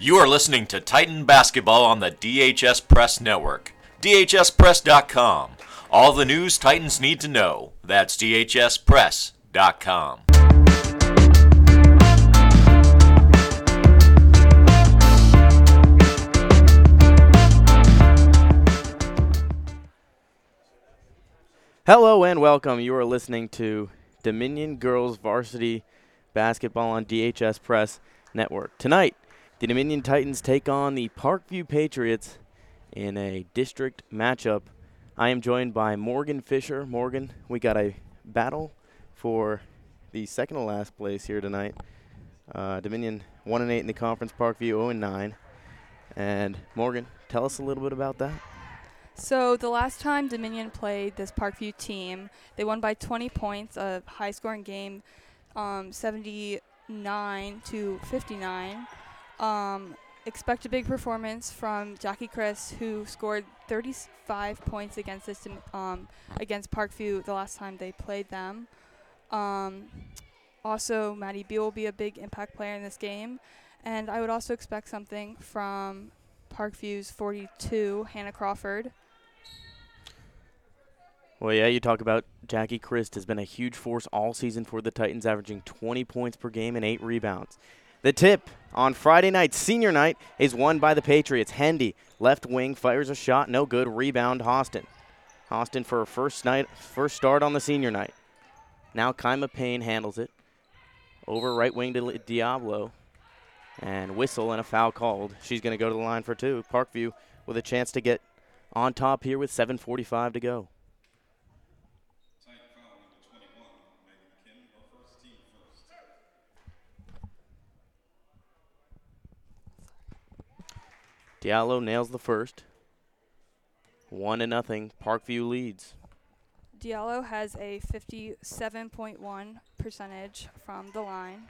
You are listening to Titan Basketball on the DHS Press Network. DHSPress.com. All the news Titans need to know. That's DHSPress.com. Hello and welcome. You are listening to Dominion Girls Varsity Basketball on DHS Press Network. Tonight, the Dominion Titans take on the Parkview Patriots in a district matchup. I am joined by Morgan Fisher. Morgan, we got a battle for the second to last place here tonight. Uh, Dominion 1 and 8 in the conference, Parkview 0 and 9. And Morgan, tell us a little bit about that. So the last time Dominion played this Parkview team, they won by 20 points, a high-scoring game, um, 79 to 59. Um, expect a big performance from Jackie Chris, who scored 35 points against this um, against Parkview the last time they played them. Um, also, Maddie B will be a big impact player in this game, and I would also expect something from Parkview's 42, Hannah Crawford. Well, yeah, you talk about Jackie Christ has been a huge force all season for the Titans, averaging 20 points per game and eight rebounds. The tip on Friday night, senior night, is won by the Patriots. Hendy, left wing, fires a shot, no good. Rebound, Austin. Austin for a first night, first start on the senior night. Now Kaima Payne handles it. Over right wing to Diallo. And whistle and a foul called. She's going to go to the line for two. Parkview with a chance to get on top here with 7.45 to go. Diallo nails the first. One to nothing. Parkview leads. Diallo has a 57.1 percentage from the line.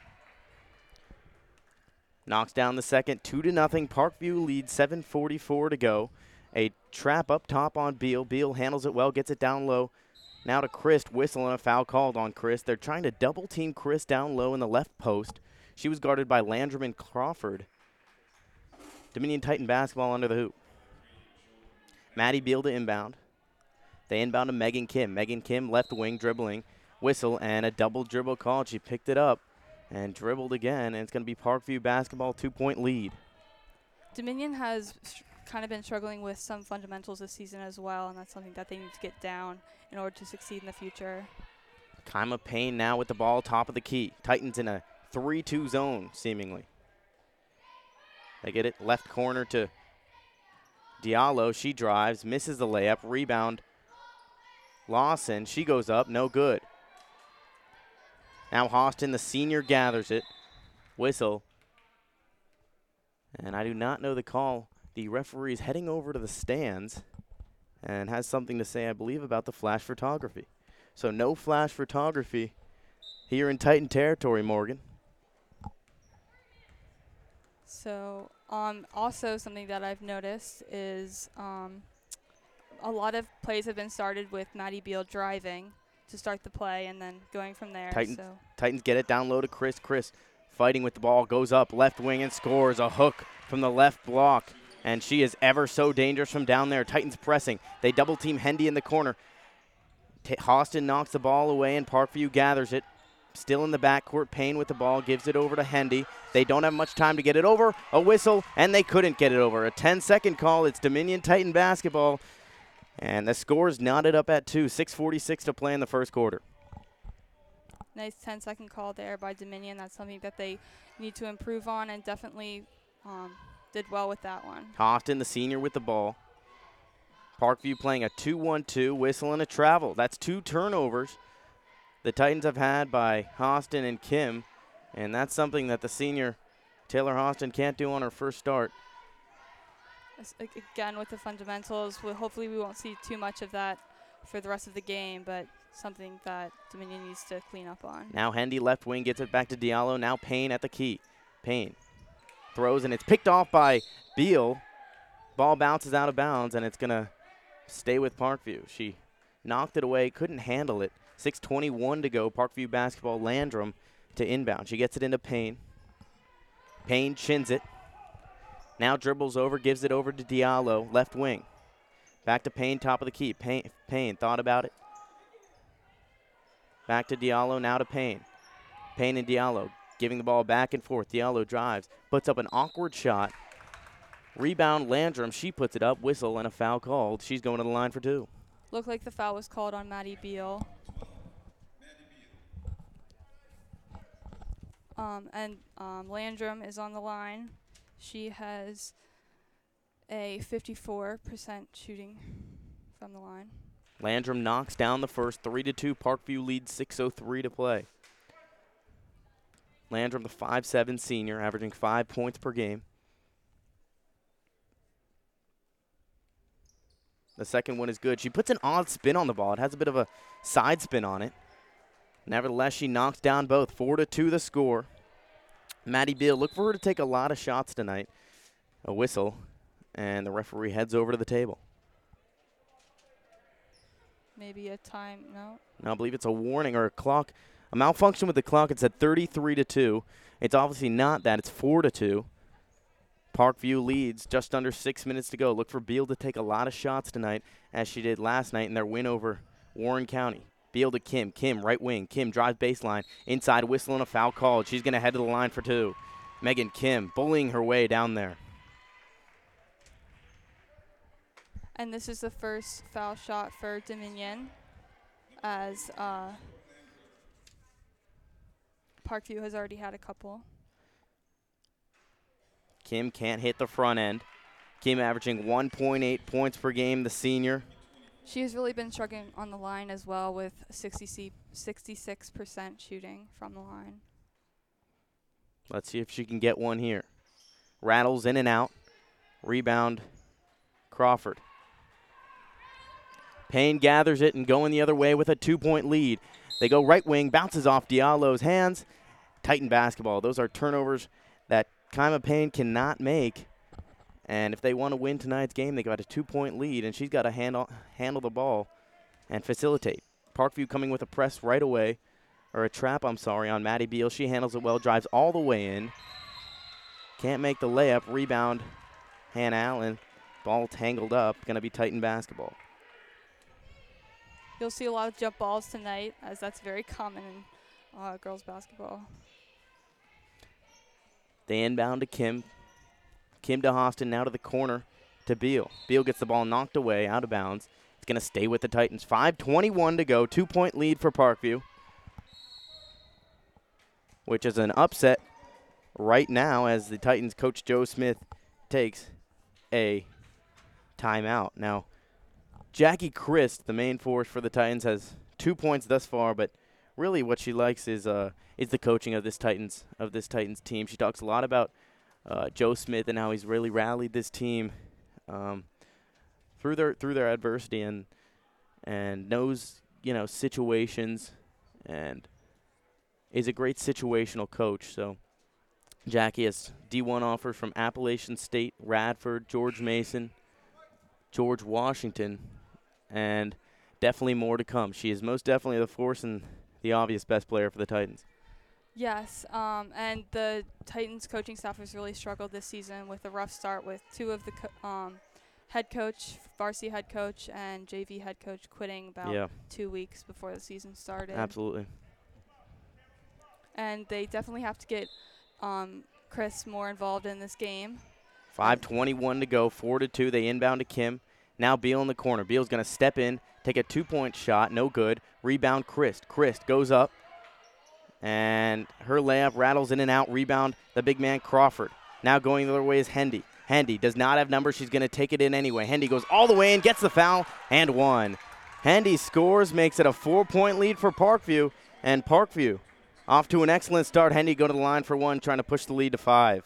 Knocks down the second, two to nothing. Parkview leads, 7:44 to go. A trap up top on Beal. Beal handles it well, gets it down low. Now to Christ, whistle and a foul called on Chris. They're trying to double team Chris down low in the left post. She was guarded by Landrum and Crawford. Dominion Titan basketball under the hoop. Maddie Beal to inbound. They inbound to Megan Kim. Megan Kim left wing dribbling, whistle, and a double dribble call. She picked it up and dribbled again, and it's going to be Parkview basketball two point lead. Dominion has kind of been struggling with some fundamentals this season as well, and that's something that they need to get down in order to succeed in the future. Kaima Payne now with the ball top of the key. Titans in a 3 2 zone, seemingly. They get it left corner to Diallo. She drives, misses the layup, rebound. Lawson, she goes up, no good. Now Austin, the senior, gathers it. Whistle. And I do not know the call. The referee is heading over to the stands and has something to say, I believe, about the flash photography. So no flash photography here in Titan territory, Morgan. So, um, also something that I've noticed is um, a lot of plays have been started with Maddie Beal driving to start the play and then going from there. Titans, so. Titans get it down low to Chris. Chris fighting with the ball, goes up left wing and scores a hook from the left block. And she is ever so dangerous from down there. Titans pressing. They double team Hendy in the corner. T- Austin knocks the ball away and Parkview gathers it. Still in the backcourt. Payne with the ball gives it over to Hendy. They don't have much time to get it over. A whistle, and they couldn't get it over. A 10 second call. It's Dominion Titan basketball. And the score is knotted up at two. 6.46 to play in the first quarter. Nice 10 second call there by Dominion. That's something that they need to improve on and definitely um, did well with that one. Austin, the senior, with the ball. Parkview playing a 2 1 2, whistle and a travel. That's two turnovers the Titans have had by Austin and Kim, and that's something that the senior Taylor Austin can't do on her first start. Again, with the fundamentals, well, hopefully we won't see too much of that for the rest of the game, but something that Dominion needs to clean up on. Now Hendy left wing gets it back to Diallo. Now Payne at the key. Payne throws and it's picked off by Beal. Ball bounces out of bounds and it's going to stay with Parkview. She knocked it away, couldn't handle it. 6.21 to go. Parkview basketball. Landrum to inbound. She gets it into Payne. Payne chins it. Now dribbles over, gives it over to Diallo, left wing. Back to Payne, top of the key. Payne, Payne thought about it. Back to Diallo, now to Payne. Payne and Diallo giving the ball back and forth. Diallo drives, puts up an awkward shot. Rebound Landrum, she puts it up, whistle, and a foul called. She's going to the line for two. Looked like the foul was called on Maddie Beal. Um, and um, Landrum is on the line. She has a 54% shooting from the line. Landrum knocks down the first, three to two. Parkview leads 6:03 to play. Landrum, the five-seven senior, averaging five points per game. The second one is good. She puts an odd spin on the ball. It has a bit of a side spin on it. Nevertheless, she knocks down both. Four to two, the score. Maddie Beal, look for her to take a lot of shots tonight. A whistle, and the referee heads over to the table. Maybe a time, no? No, I believe it's a warning or a clock, a malfunction with the clock. It's at 33 to two. It's obviously not that. It's four to two. Parkview leads just under six minutes to go. Look for Beal to take a lot of shots tonight, as she did last night in their win over Warren County. Beal to Kim. Kim, right wing. Kim drives baseline. Inside, whistling a foul call. She's going to head to the line for two. Megan Kim bullying her way down there. And this is the first foul shot for Dominion, as uh, Parkview has already had a couple. Kim can't hit the front end. Kim averaging 1.8 points per game, the senior. She has really been struggling on the line as well with 60 66% shooting from the line. Let's see if she can get one here. Rattles in and out. Rebound, Crawford. Payne gathers it and going the other way with a two point lead. They go right wing, bounces off Diallo's hands. Titan basketball. Those are turnovers that Kaima Payne cannot make. And if they want to win tonight's game, they got a two point lead, and she's got to handle, handle the ball and facilitate. Parkview coming with a press right away, or a trap, I'm sorry, on Maddie Beal. She handles it well, drives all the way in. Can't make the layup. Rebound, Hannah Allen. Ball tangled up. Going to be Titan basketball. You'll see a lot of jump balls tonight, as that's very common in uh, girls basketball. They inbound to Kim. Kim to Hostin, now to the corner to Beal. Beal gets the ball knocked away, out of bounds. It's going to stay with the Titans. 5.21 to go, two point lead for Parkview, which is an upset right now as the Titans coach Joe Smith takes a timeout. Now, Jackie Christ, the main force for the Titans, has two points thus far, but really what she likes is uh, is the coaching of this Titans of this Titans team. She talks a lot about uh, Joe Smith and how he's really rallied this team um, through their through their adversity and and knows you know situations and is a great situational coach. So Jackie has D1 offers from Appalachian State, Radford, George Mason, George Washington, and definitely more to come. She is most definitely the force and the obvious best player for the Titans. Yes, um, and the Titans coaching staff has really struggled this season with a rough start with two of the co- um, head coach, varsity head coach, and JV head coach quitting about yeah, two weeks before the season started. absolutely. And they definitely have to get um, Chris more involved in this game. 5.21 to go, 4 to 2. They inbound to Kim. Now Beal in the corner. Beal's going to step in, take a two point shot, no good. Rebound, Christ. Christ goes up, and her layup rattles in and out. Rebound, the big man, Crawford. Now going the other way is Hendy. Hendy does not have numbers. She's going to take it in anyway. Hendy goes all the way in, gets the foul, and one. Hendy scores, makes it a four point lead for Parkview, and Parkview off to an excellent start. Hendy go to the line for one, trying to push the lead to five.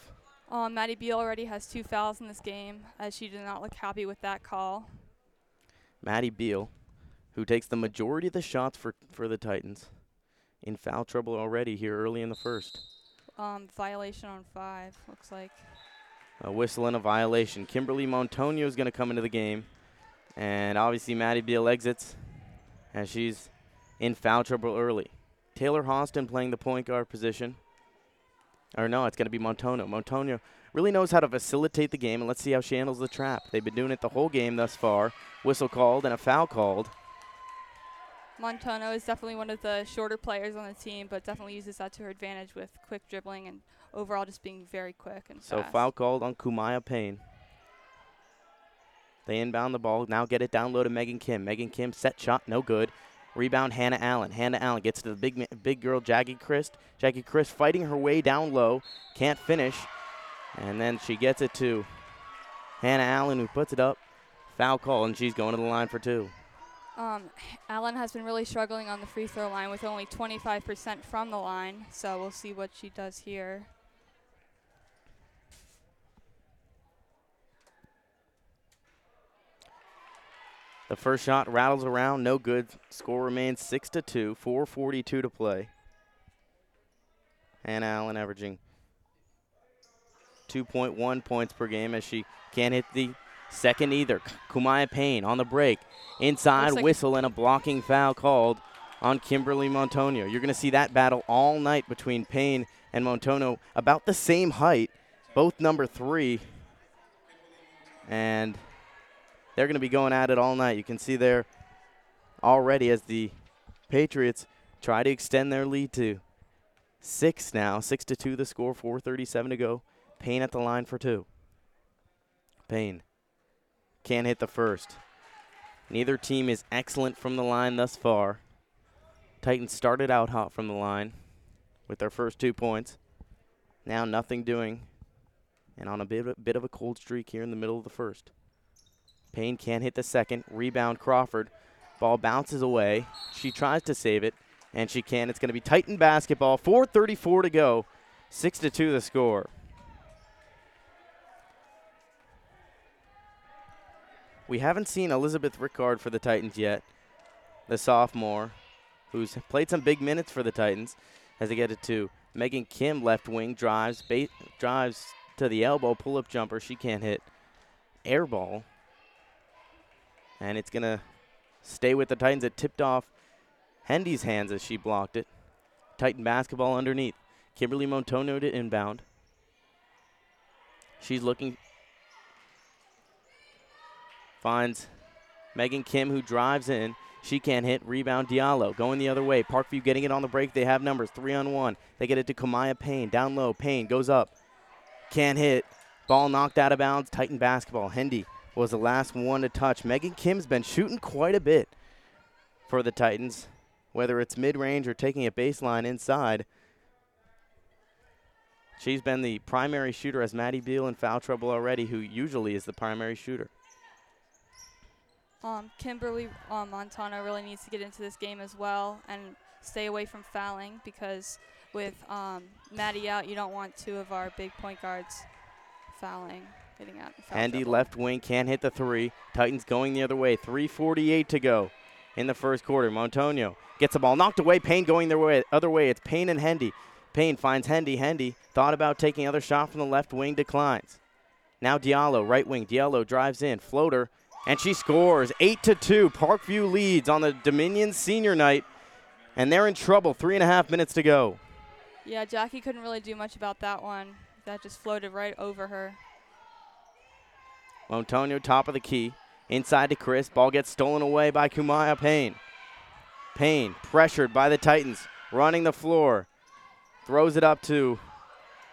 Um, Maddie Beal already has two fouls in this game, as she did not look happy with that call. Maddie Beal, who takes the majority of the shots for, for the Titans, in foul trouble already here early in the first. Um, violation on five, looks like. A whistle and a violation. Kimberly Montonio is going to come into the game. And obviously, Maddie Beal exits as she's in foul trouble early. Taylor Hostin playing the point guard position. Or no, it's going to be Montono. Montono really knows how to facilitate the game, and let's see how she handles the trap. They've been doing it the whole game thus far. Whistle called and a foul called. Montono is definitely one of the shorter players on the team, but definitely uses that to her advantage with quick dribbling and overall just being very quick and So fast. foul called on Kumaya Payne. They inbound the ball. Now get it down low to Megan Kim. Megan Kim set shot, no good. Rebound Hannah Allen. Hannah Allen gets to the big big girl Jackie Christ. Jackie Christ fighting her way down low, can't finish, and then she gets it to Hannah Allen who puts it up. Foul call and she's going to the line for two. Um, Allen has been really struggling on the free throw line with only 25% from the line, so we'll see what she does here. The first shot rattles around, no good. Score remains six to two. 4:42 to play. Hannah Allen averaging 2.1 points per game as she can't hit the second either. Kumaya Payne on the break, inside like- whistle and a blocking foul called on Kimberly Montonio. You're going to see that battle all night between Payne and Montono, about the same height, both number three, and they're going to be going at it all night. You can see there already as the Patriots try to extend their lead to six now. Six to two, the score. 4:37 to go. Payne at the line for two. Payne can't hit the first. Neither team is excellent from the line thus far. Titans started out hot from the line with their first two points. Now nothing doing, and on a bit of, bit of a cold streak here in the middle of the first. Payne can't hit the second. Rebound Crawford. Ball bounces away. She tries to save it, and she can. It's going to be Titan basketball. 4:34 to go. Six to two the score. We haven't seen Elizabeth Rickard for the Titans yet. The sophomore, who's played some big minutes for the Titans, as they get it to Megan Kim, left wing drives, drives to the elbow, pull up jumper. She can't hit. Air ball and it's going to stay with the Titans. It tipped off Hendy's hands as she blocked it. Titan basketball underneath. Kimberly Montono to inbound. She's looking. Finds Megan Kim, who drives in. She can't hit. Rebound Diallo. Going the other way. Parkview getting it on the break. They have numbers. Three on one. They get it to Kamaya Payne. Down low. Payne goes up. Can't hit. Ball knocked out of bounds. Titan basketball. Hendy was the last one to touch. Megan Kim's been shooting quite a bit for the Titans, whether it's mid range or taking a baseline inside. She's been the primary shooter as Maddie Beal in foul trouble already, who usually is the primary shooter. Um, Kimberly um, Montano really needs to get into this game as well and stay away from fouling because with um, Maddie out, you don't want two of our big point guards fouling, getting out. in foul Handy trouble. left wing can't hit the three. Titans going the other way. 3:48 to go in the first quarter. Montonio gets the ball knocked away. Payne going their way, other way. It's Payne and Hendy. Payne finds Hendy. Hendy thought about taking other shot from the left wing, declines. Now Diallo, right wing. Diallo drives in, floater, and she scores. Eight to two. Parkview leads on the Dominion Senior Night, and they're in trouble. Three and a half minutes to go. Yeah, Jackie couldn't really do much about that one. That just floated right over her. Montonio top of the key. Inside to Chris. Ball gets stolen away by Kumaya Payne. Payne pressured by the Titans. Running the floor. Throws it up to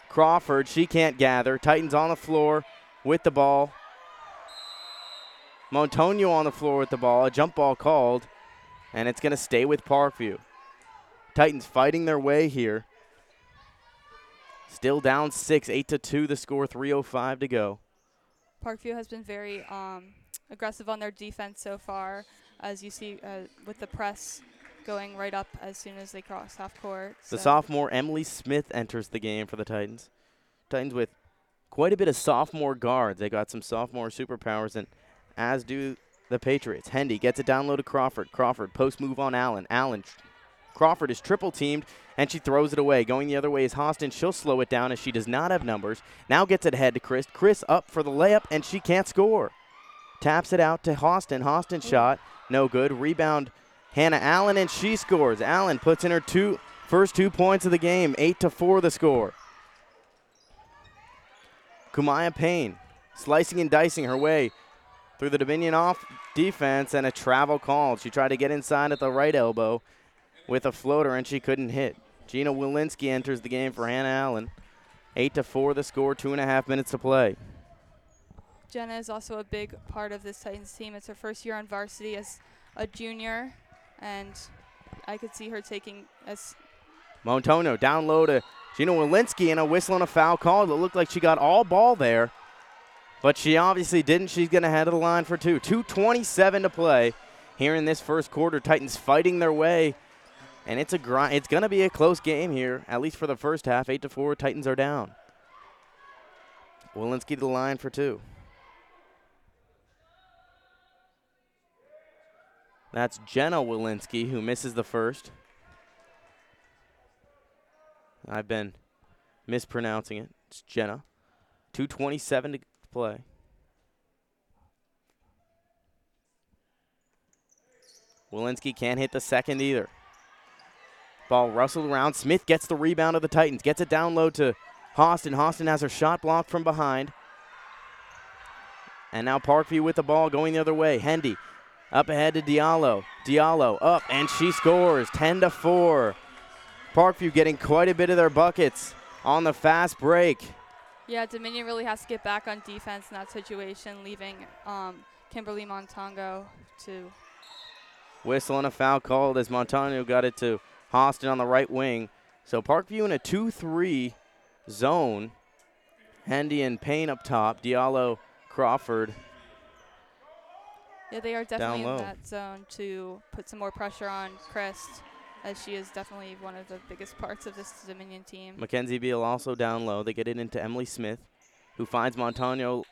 Crawford. She can't gather. Titans on the floor with the ball. Montonio on the floor with the ball. A jump ball called. And it's going to stay with Parkview. Titans fighting their way here. Still down six, eight to two. The score, 3:05 to go. Parkview has been very um, aggressive on their defense so far, as you see uh, with the press going right up as soon as they cross half court. The sophomore Emily Smith enters the game for the Titans. Titans with quite a bit of sophomore guards. They got some sophomore superpowers, and as do the Patriots. Hendy gets it down low to Crawford. Crawford post move on Allen. Allen. Crawford is triple teamed and she throws it away. Going the other way is Hostin. She'll slow it down as she does not have numbers. Now gets it ahead to Chris. Chris up for the layup and she can't score. Taps it out to Hostin. Hostin shot. No good. Rebound Hannah Allen and she scores. Allen puts in her two first two points of the game. Eight to four the score. Kumaya Payne slicing and dicing her way through the Dominion off defense and a travel call. She tried to get inside at the right elbow with a floater and she couldn't hit. Gina Walensky enters the game for Hannah Allen. Eight to four, the score. Two and a half minutes to play. Jenna is also a big part of this Titans team. It's her first year on varsity as a junior, and I could see her taking as Montono down low to Gina Walensky and a whistle and a foul call. It looked like she got all ball there, but she obviously didn't. She's going to head to the line for two. 2.27 to play here in this first quarter. Titans fighting their way, and it's a grind. It's going to be a close game here, at least for the first half. Eight to four. Titans are down. Walensky to the line for two. That's Jenna Walensky who misses the first. I've been mispronouncing it. It's Jenna. 227 to play. Walensky can't hit the second either. Ball rustled around. Smith gets the rebound of the Titans. Gets it down low to Austin. Austin has her shot blocked from behind. And now Parkview with the ball going the other way. Hendy up ahead to Diallo. Diallo up and she scores 10 to 4. Parkview getting quite a bit of their buckets on the fast break. Yeah, Dominion really has to get back on defense in that situation, leaving um, Kimberly Montongo to. Whistle and a foul called as Montano got it to Austin on the right wing. So Parkview in a 2 3 zone. Hendy and Payne up top. Diallo, Crawford. Yeah, they are definitely in that zone to put some more pressure on Christ as she is definitely one of the biggest parts of this Dominion team. Mackenzie Beal also down low. They get it into Emily Smith, who finds Montano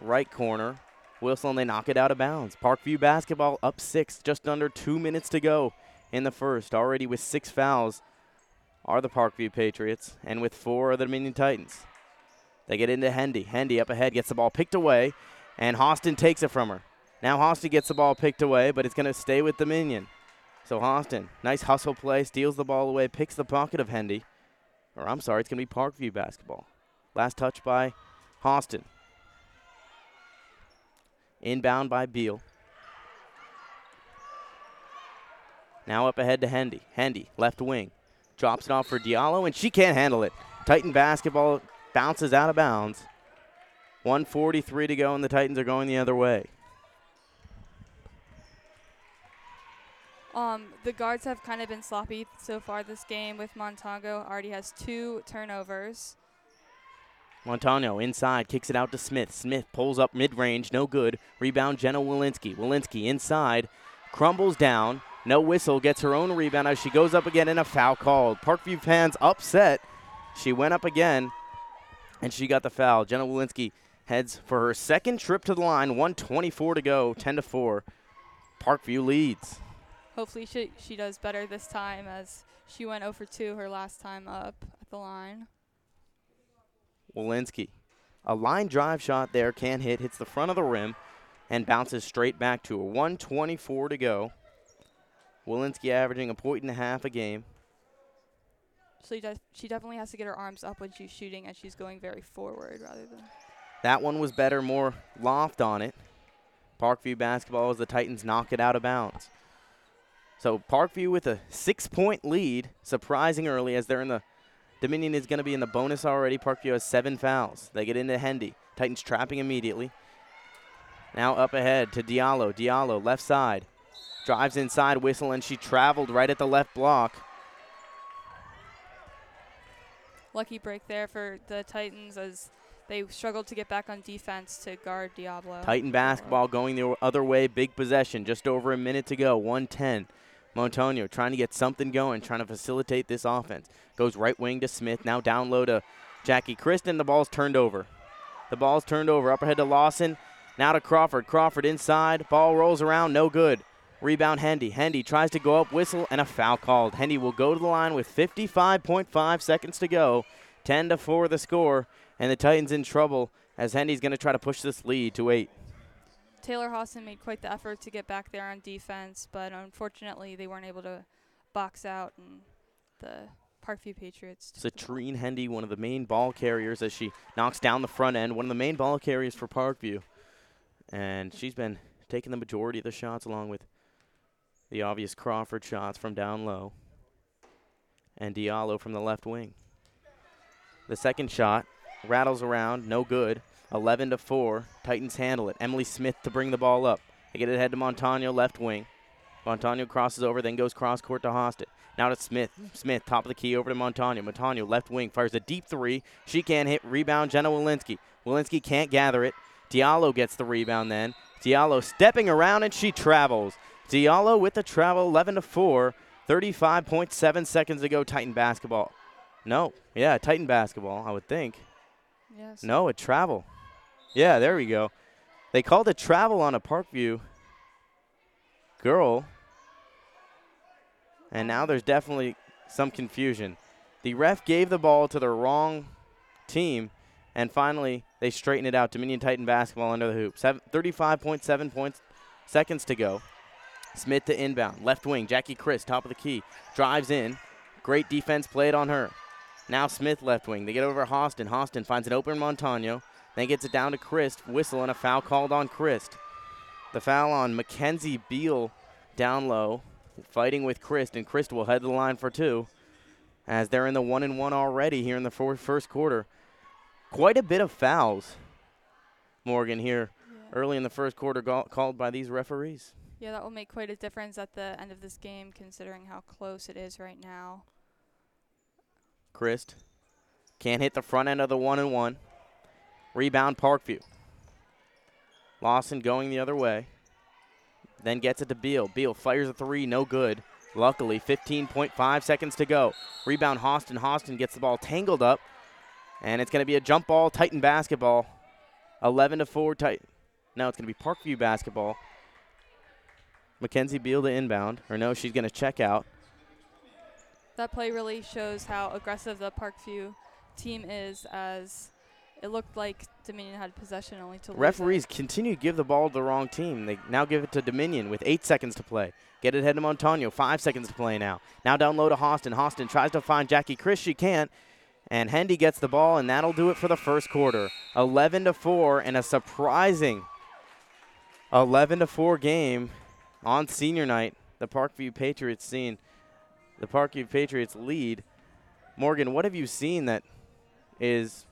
right corner. Wilson, they knock it out of bounds. Parkview basketball up six, just under two minutes to go in the first. Already with six fouls are the Parkview Patriots, and with four are the Dominion Titans. They get into Hendy. Hendy up ahead gets the ball picked away, and Hostin takes it from her. Now Hostin gets the ball picked away, but it's going to stay with Dominion. So Austin, nice hustle play, steals the ball away, picks the pocket of Hendy. Or I'm sorry, it's going to be Parkview basketball. Last touch by Austin. Inbound by Beal. Now up ahead to Hendy. Hendy, left wing. Drops it off for Diallo, and she can't handle it. Titan basketball bounces out of bounds. 143 to go, and the Titans are going the other way. Um, the guards have kind of been sloppy so far this game with Montago. Already has two turnovers. Montano inside, kicks it out to Smith. Smith pulls up mid range, no good. Rebound, Jenna Walensky. Walensky inside, crumbles down. No whistle, gets her own rebound as she goes up again in a foul called. Parkview fans upset. She went up again, and she got the foul. Jenna Walensky heads for her second trip to the line. 124 to go, 10 to 4. Parkview leads hopefully she she does better this time as she went oh over 2 her last time up at the line. Walensky. A line drive shot there, can hit, hits the front of the rim, and bounces straight back to her. 124 to go. Walensky averaging a point and a half a game. So does, she definitely has to get her arms up when she's shooting, and she's going very forward rather than. That one was better, more loft on it. Parkview basketball as the Titans knock it out of bounds. So Parkview with a six-point lead, surprising early as they're in the Dominion is going to be in the bonus already. Parkview has seven fouls. They get into Hendy. Titans trapping immediately. Now up ahead to Diallo. Diallo left side. Drives inside, whistle, and she traveled right at the left block. Lucky break there for the Titans as they struggled to get back on defense to guard Diallo. Titan basketball going the other way. Big possession. Just over a minute to go. 110. Montonio trying to get something going, trying to facilitate this offense. Goes right wing to Smith. Now down low to Jackie Kristen. The ball's turned over. The ball's turned over. Up ahead to Lawson. Now to Crawford. Crawford inside. Ball rolls around. No good. Rebound Hendy. Hendy tries to go up, whistle, and a foul called. Hendy will go to the line with 55.5 seconds to go. 10 to 4 the score, and the Titans in trouble as Hendy's going to try to push this lead to 8. Taylor Hawson made quite the effort to get back there on defense, but unfortunately they weren't able to box out and the Parkview Patriots. Citrine Hendy, one of the main ball carriers, as she knocks down the front end. One of the main ball carriers for Parkview. And she's been taking the majority of the shots along with the obvious Crawford shots from down low. And Diallo from the left wing. The second shot rattles around, no good. 11 to 4. Titans handle it. Emily Smith to bring the ball up. They get it ahead to Montano, left wing. Montano crosses over, then goes cross court to Hostet. Now to Smith. Smith, top of the key, over to Montano. Montano, left wing, fires a deep three. She can't hit. Rebound, Jenna Walensky. Walensky can't gather it. Diallo gets the rebound then. Diallo stepping around, and she travels. Diallo with the travel, 11 to 4. 35.7 seconds to go, Titan basketball. No, yeah, Titan basketball, I would think. Yes. No, a travel. Yeah, there we go. They called it travel on a Parkview girl. And now there's definitely some confusion. The ref gave the ball to the wrong team, and finally they straighten it out. Dominion Titan basketball under the hoop. Seven, 35.7 points, seconds to go. Smith to inbound. Left wing, Jackie Chris, top of the key. Drives in. Great defense played on her. Now Smith left wing. They get over Hostin. Hostin finds an open Montano. Then gets it down to Christ. Whistle and a foul called on Christ. The foul on Mackenzie Beal down low, fighting with Christ, and Christ will head the line for two as they're in the one and one already here in the four, first quarter. Quite a bit of fouls, Morgan, here Yeah. early in the first quarter ga- called by these referees. yeah, that will make quite a difference at the end of this game, considering how close it is right now. Christ can't hit the front end of the one and one. Rebound Parkview. Lawson going the other way. Then gets it to Beal. Beal fires a three, no good. Luckily, 15.5 seconds to go. Rebound Hostin. Hostin gets the ball tangled up. And it's going to be a jump ball, Titan basketball. 11 to 4 Titan. No, it's going to be Parkview basketball. Mackenzie Beal to inbound. Or no, she's going to check out. That play really shows how aggressive the Parkview team is, as it looked like Dominion had possession only to lose. Referees continue to give the ball to the wrong team. They now give it to Dominion with eight seconds to play. Get it ahead to Montano. Five seconds to play now. Now down low to Hostin. Hostin tries to find Jackie Chris. She can't. And Hendy gets the ball, and that'll do it for the first quarter. 11 to 4, and a surprising 11 to 4 game on senior night. The Parkview Patriots seen the Parkview Patriots lead. Morgan, what have you seen that is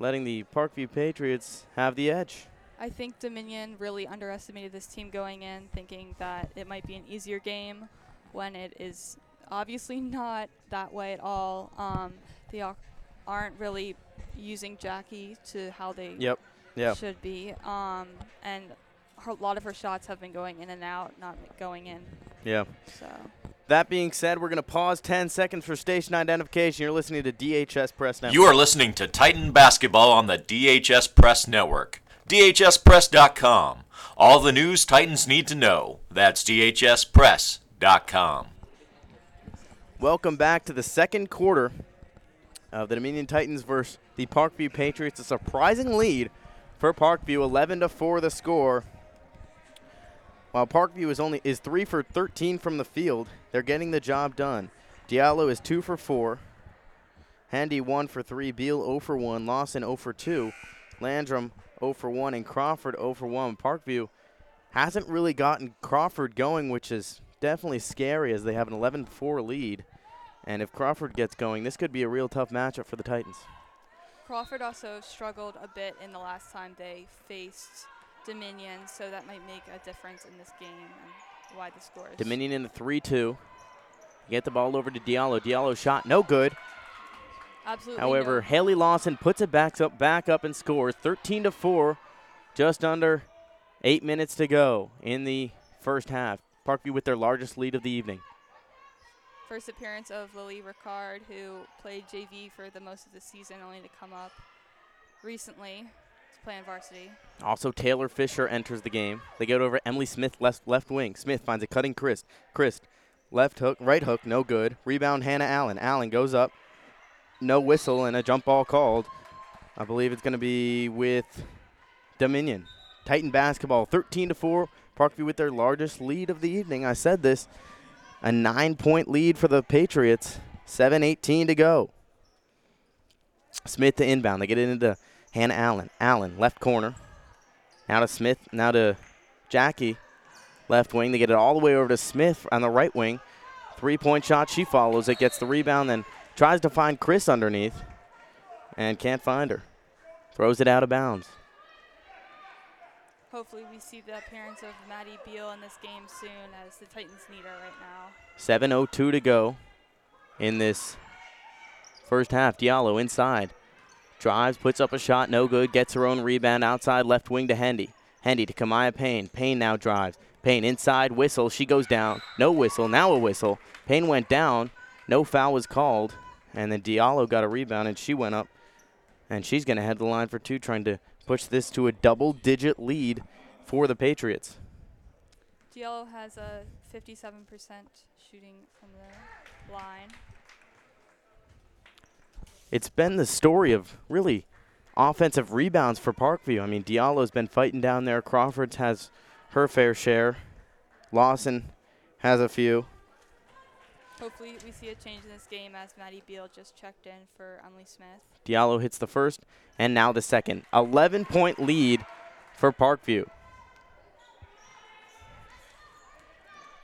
letting the Parkview Patriots have the edge? I think Dominion really underestimated this team going in, thinking that it might be an easier game when it is obviously not that way at all. Um, they aren't really using Jackie to how they Yep. Yeah. should be. Um, and her, a lot of her shots have been going in and out, not going in. Yeah. So That being said, we're going to pause 10 seconds for station identification. You're listening to DHS Press Network. You are listening to Titan Basketball on the DHS Press Network. DHSPress.com. All the news Titans need to know. That's DHSPress.com. Welcome back to the second quarter of the Dominion Titans versus the Parkview Patriots. A surprising lead for Parkview, 11 to 4 the score. While Parkview is only is 3 for 13 from the field, they're getting the job done. Diallo is 2 for 4. Handy 1 for 3, Beal 0 for 1, Lawson 0 for 2, Landrum 0 for 1 and Crawford 0 for 1. Parkview hasn't really gotten Crawford going, which is definitely scary as they have an 11 4 lead. And if Crawford gets going, this could be a real tough matchup for the Titans. Crawford also struggled a bit in the last time they faced Dominion, so that might make a difference in this game and why the score is. Dominion in the 3 2. Get the ball over to Diallo. Diallo shot no good. Absolutely. However, no- Haley Lawson puts it back up, back up and scores 13 to 4, just under eight minutes to go in the first half. Parkview with their largest lead of the evening. First appearance of Lily Ricard, who played JV for the most of the season, only to come up recently to play on varsity. Also, Taylor Fisher enters the game. They get over Emily Smith, left, left wing. Smith finds a cutting Christ. Christ, left hook, right hook, no good. Rebound, Hannah Allen. Allen goes up. No whistle and a jump ball called. I believe it's going to be with Dominion. Titan basketball, 13 to 4. Parkview with their largest lead of the evening. I said this. A nine point lead for the Patriots. 7 18 to go. Smith to inbound. They get it into Hannah Allen. Allen, left corner. Now to Smith. Now to Jackie, left wing. They get it all the way over to Smith on the right wing. Three point shot. She follows it, gets the rebound, then tries to find Chris underneath and can't find her. Throws it out of bounds. Hopefully, we see the appearance of Maddie Beal in this game soon, as the Titans need her right now. 7.02 to go in this first half. Diallo inside. Drives, puts up a shot, no good. Gets her own rebound outside left wing to Hendy. Hendy to Kamaya Payne. Payne now drives. Payne inside, whistle. She goes down. No whistle, now a whistle. Payne went down. No foul was called. And then Diallo got a rebound and she went up. And she's going to head the line for two, trying to push this to a double digit lead for the Patriots. Diallo has a 57% shooting from the line. It's been the story of really offensive rebounds for Parkview. I mean, Diallo's been fighting down there. Crawford's has her fair share. Lawson has a few. Hopefully, we see a change in this game as Maddie Beal just checked in for Emily Smith. Diallo hits the first and now the second. 11 point lead for Parkview.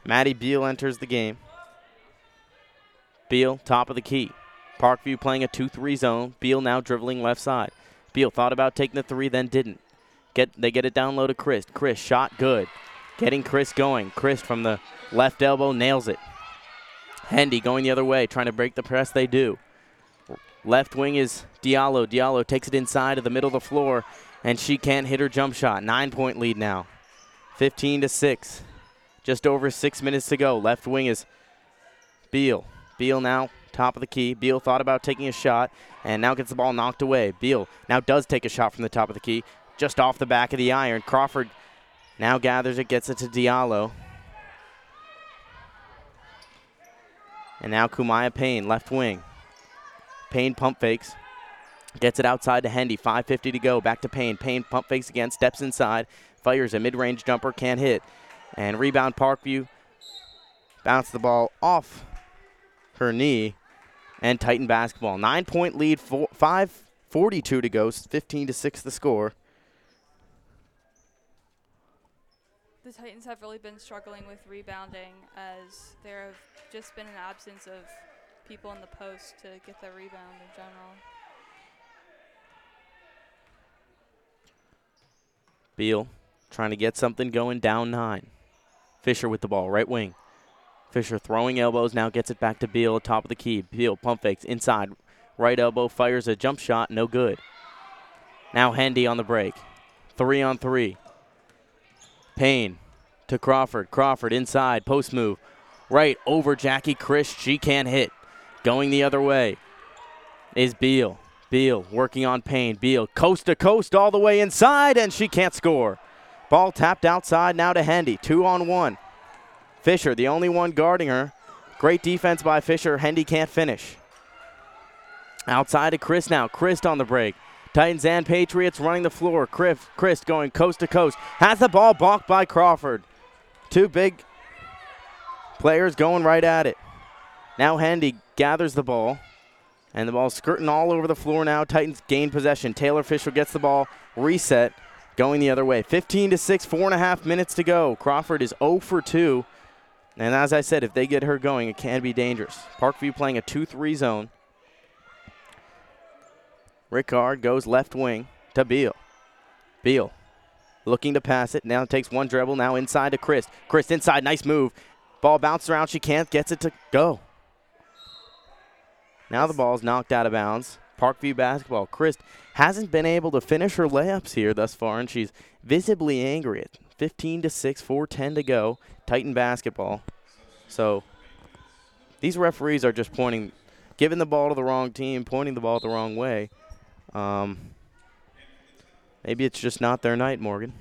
Maddie Beal enters the game. Beal, top of the key. Parkview playing a 2 3 zone. Beal now dribbling left side. Beal thought about taking the three, then didn't. Get They get it down low to Chris. Chris shot good. Getting Chris going. Chris from the left elbow nails it. Hendy going the other way, trying to break the press. They do. Left wing is Diallo. Diallo takes it inside of the middle of the floor, and she can't hit her jump shot. Nine point lead now. 15 to 6. Just over six minutes to go. Left wing is Beal. Beal now top of the key. Beal thought about taking a shot and now gets the ball knocked away. Beal now does take a shot from the top of the key, just off the back of the iron. Crawford now gathers it, gets it to Diallo. And now Kumaya Payne, left wing. Payne pump fakes. Gets it outside to Hendy. 5.50 to go. Back to Payne. Payne pump fakes again. Steps inside. Fires a mid range jumper. Can't hit. And rebound Parkview. Bounce the ball off her knee. And Titan basketball. Nine point lead. Four, 5.42 to go. 15 to 6 the score. The Titans have really been struggling with rebounding as there have just been an absence of people in the post to get the rebound in general. Beal trying to get something going down nine. Fisher with the ball, right wing. Fisher throwing elbows, now gets it back to Beal, top of the key. Beal pump fakes inside, right elbow, fires a jump shot, no good. Now Hendy on the break. Three on three. Payne to Crawford. Crawford inside, post move. Right over Jackie Chris. She can't hit. Going the other way is Beal. Beal working on Payne. Beal coast to coast all the way inside, and she can't score. Ball tapped outside now to Hendy. Two on one. Fisher, the only one guarding her. Great defense by Fisher. Hendy can't finish. Outside to Chris now. Chris on the break. Titans and Patriots running the floor. Chris, Chris going coast to coast. Has the ball balked by Crawford. Two big players going right at it. Now Hendy gathers the ball. And the ball skirting all over the floor now. Titans gain possession. Taylor Fisher gets the ball. Reset. Going the other way. 15 to 6, four and a half minutes to go. Crawford is 0 for 2. And as I said, if they get her going, it can be dangerous. Parkview playing a 2 3 zone. Rickard goes left wing to Beal. Beal looking to pass it. Now takes one dribble. Now inside to Chris. Chris inside. Nice move. Ball bounced around. She can't. Gets it to go. Now the ball's knocked out of bounds. Parkview basketball. Chris hasn't been able to finish her layups here thus far, and she's visibly angry. At 15 to 6, 4:10 to go. Titan basketball. So these referees are just pointing, giving the ball to the wrong team, pointing the ball the wrong way. Um, maybe it's just not their night, Morgan.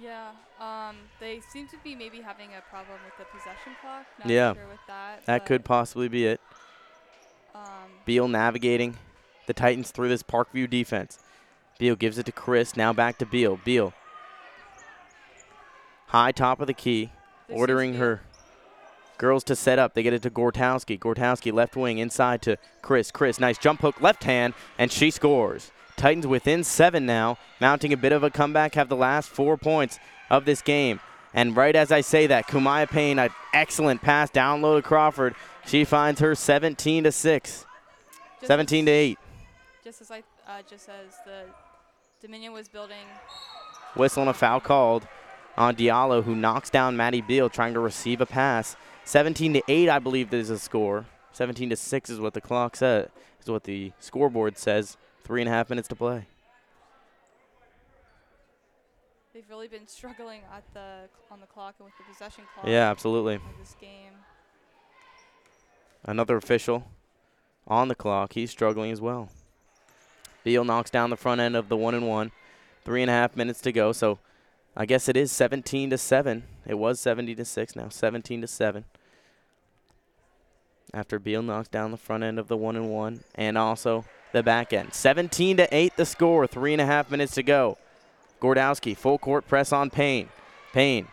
Yeah, um, they seem to be maybe having a problem with the possession clock. Not Yeah. sure with that. That could possibly be it. Um, Beal navigating the Titans through this Parkview defense. Beal gives it to Chris. Now back to Beal. Beal. High top of the key, this ordering seems to be- her Girls to set up. They get it to Gortowski. Gortowski left wing inside to Chris. Chris, nice jump hook left hand, and she scores. Titans within seven now, mounting a bit of a comeback, have the last four points of this game. And right as I say that, Kumaya Payne, an excellent pass down low to Crawford. She finds her 17 to 6, Just 17 as, to 8. Just as I, uh, just as the Dominion was building. Whistle and a foul called on Diallo, who knocks down Maddie Beal trying to receive a pass. 17 to 8, I believe, is the score. 17 to 6 is what the clock says, is what the scoreboard says. Three and a half minutes to play. They've really been struggling at the on the clock and with the possession clock. Yeah, absolutely. This game. Another official on the clock. He's struggling as well. Beal knocks down the front end of the one and one. Three and a half minutes to go. So I guess it is 17 to 7. It was 70 to 6 now, 17 to 7. After Beal knocks down the front end of the one and one and also the back end. 17 to 8 the score. Three and a half minutes to go. Gordowski, full court press on Payne. Payne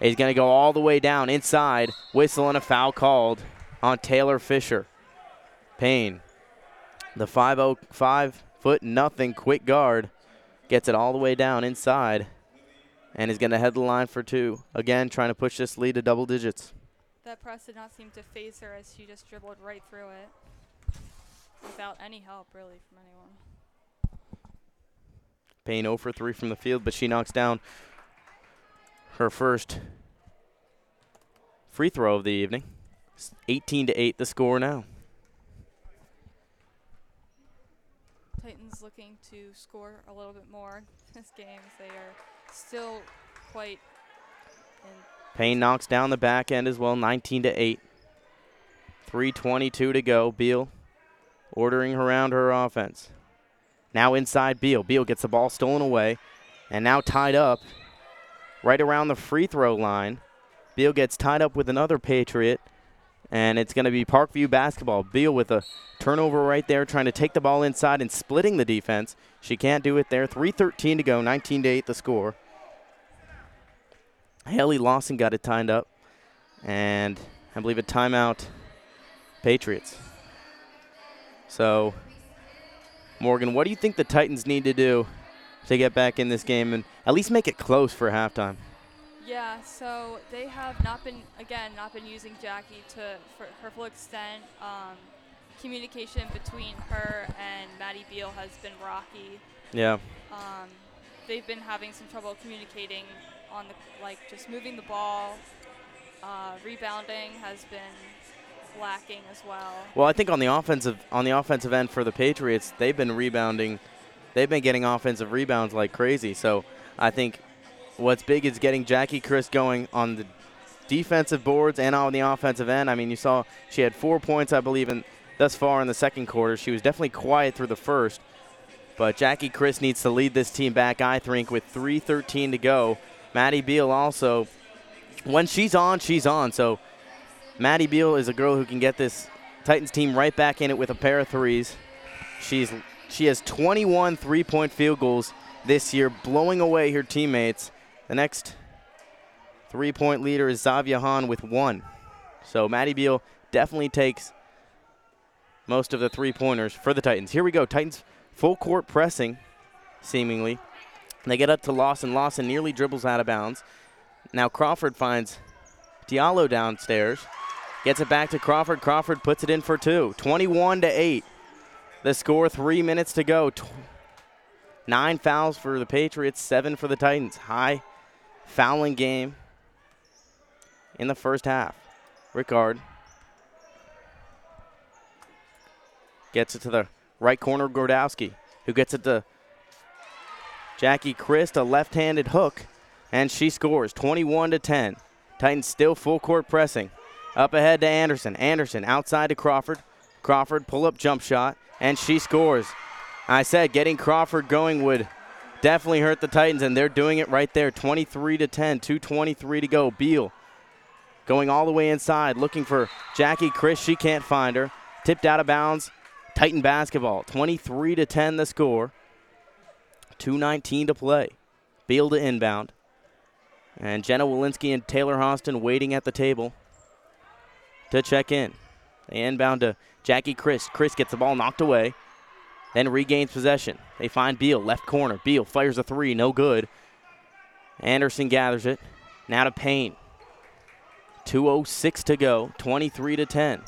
is going to go all the way down inside. Whistle and a foul called on Taylor Fisher. Payne, the 5 5 foot nothing quick guard, gets it all the way down inside and is going to head the line for two. Again, trying to push this lead to double digits. That press did not seem to phase her as she just dribbled right through it without any help really from anyone. Payne 0 for 3 from the field, but she knocks down her first free throw of the evening. It's 18 to 8 the score now. Titans looking to score a little bit more this game. as They are still quite Payne knocks down the back end as well, 19 to 8. 322 to go. Beal ordering around her offense. Now inside Beal. Beal gets the ball stolen away and now tied up right around the free throw line. Beal gets tied up with another Patriot, and it's going to be Parkview basketball. Beal with a turnover right there, trying to take the ball inside and splitting the defense. She can't do it there. 3.13 to go, 19 to 8 the score. Haley Lawson got it tied up, and I believe a timeout, Patriots. So, Morgan, what do you think the Titans need to do to get back in this game and at least make it close for halftime? Yeah, so they have not been again not been using Jackie to for her full extent. Um, communication between her and Maddie Beal has been rocky. Yeah. Um, they've been having some trouble communicating on the like just moving the ball. Uh, rebounding has been lacking as well. Well, I think on the offensive on the offensive end for the Patriots, they've been rebounding. They've been getting offensive rebounds like crazy. So I think what's big is getting Jackie Chris going on the defensive boards and on the offensive end. I mean, you saw she had four points, I believe, thus far in the second quarter. She was definitely quiet through the first. But Jackie Chris needs to lead this team back, I think, with 3.13 to go. Maddie Beal also, when she's on, she's on. So Maddie Beal is a girl who can get this Titans team right back in it with a pair of threes. She's she has 21 three-point field goals this year, blowing away her teammates. The next three-point leader is Zavia Hahn with one. So Maddie Beal definitely takes most of the three-pointers for the Titans. Here we go. Titans full court pressing, seemingly. They get up to Lawson. Lawson nearly dribbles out of bounds. Now Crawford finds Diallo downstairs. Gets it back to Crawford. Crawford puts it in for two. 21 to 8. The score, three minutes to go. Nine fouls for the Patriots, seven for the Titans. High fouling game in the first half. Rickard gets it to the right corner, Gordowski, who gets it to Jackie Christ, a left-handed hook, and she scores 21 to 10. Titans still full court pressing. Up ahead to Anderson. Anderson outside to Crawford. Crawford pull up jump shot, and she scores. I said getting Crawford going would definitely hurt the Titans, and they're doing it right there. 23 to 10, 2:23 to go. Beal going all the way inside, looking for Jackie Chris. She can't find her. Tipped out of bounds. Titan basketball. 23 to 10 the score. 2:19 to play. Beal to inbound. And Jenna Walensky and Taylor Hostin waiting at the table. to check in. They inbound to Jackie Chris. Chris gets the ball knocked away, then regains possession. They find Beal, left corner. Beal fires a three, no good. Anderson gathers it. Now to Payne. 2.06 to go, 23 to 10.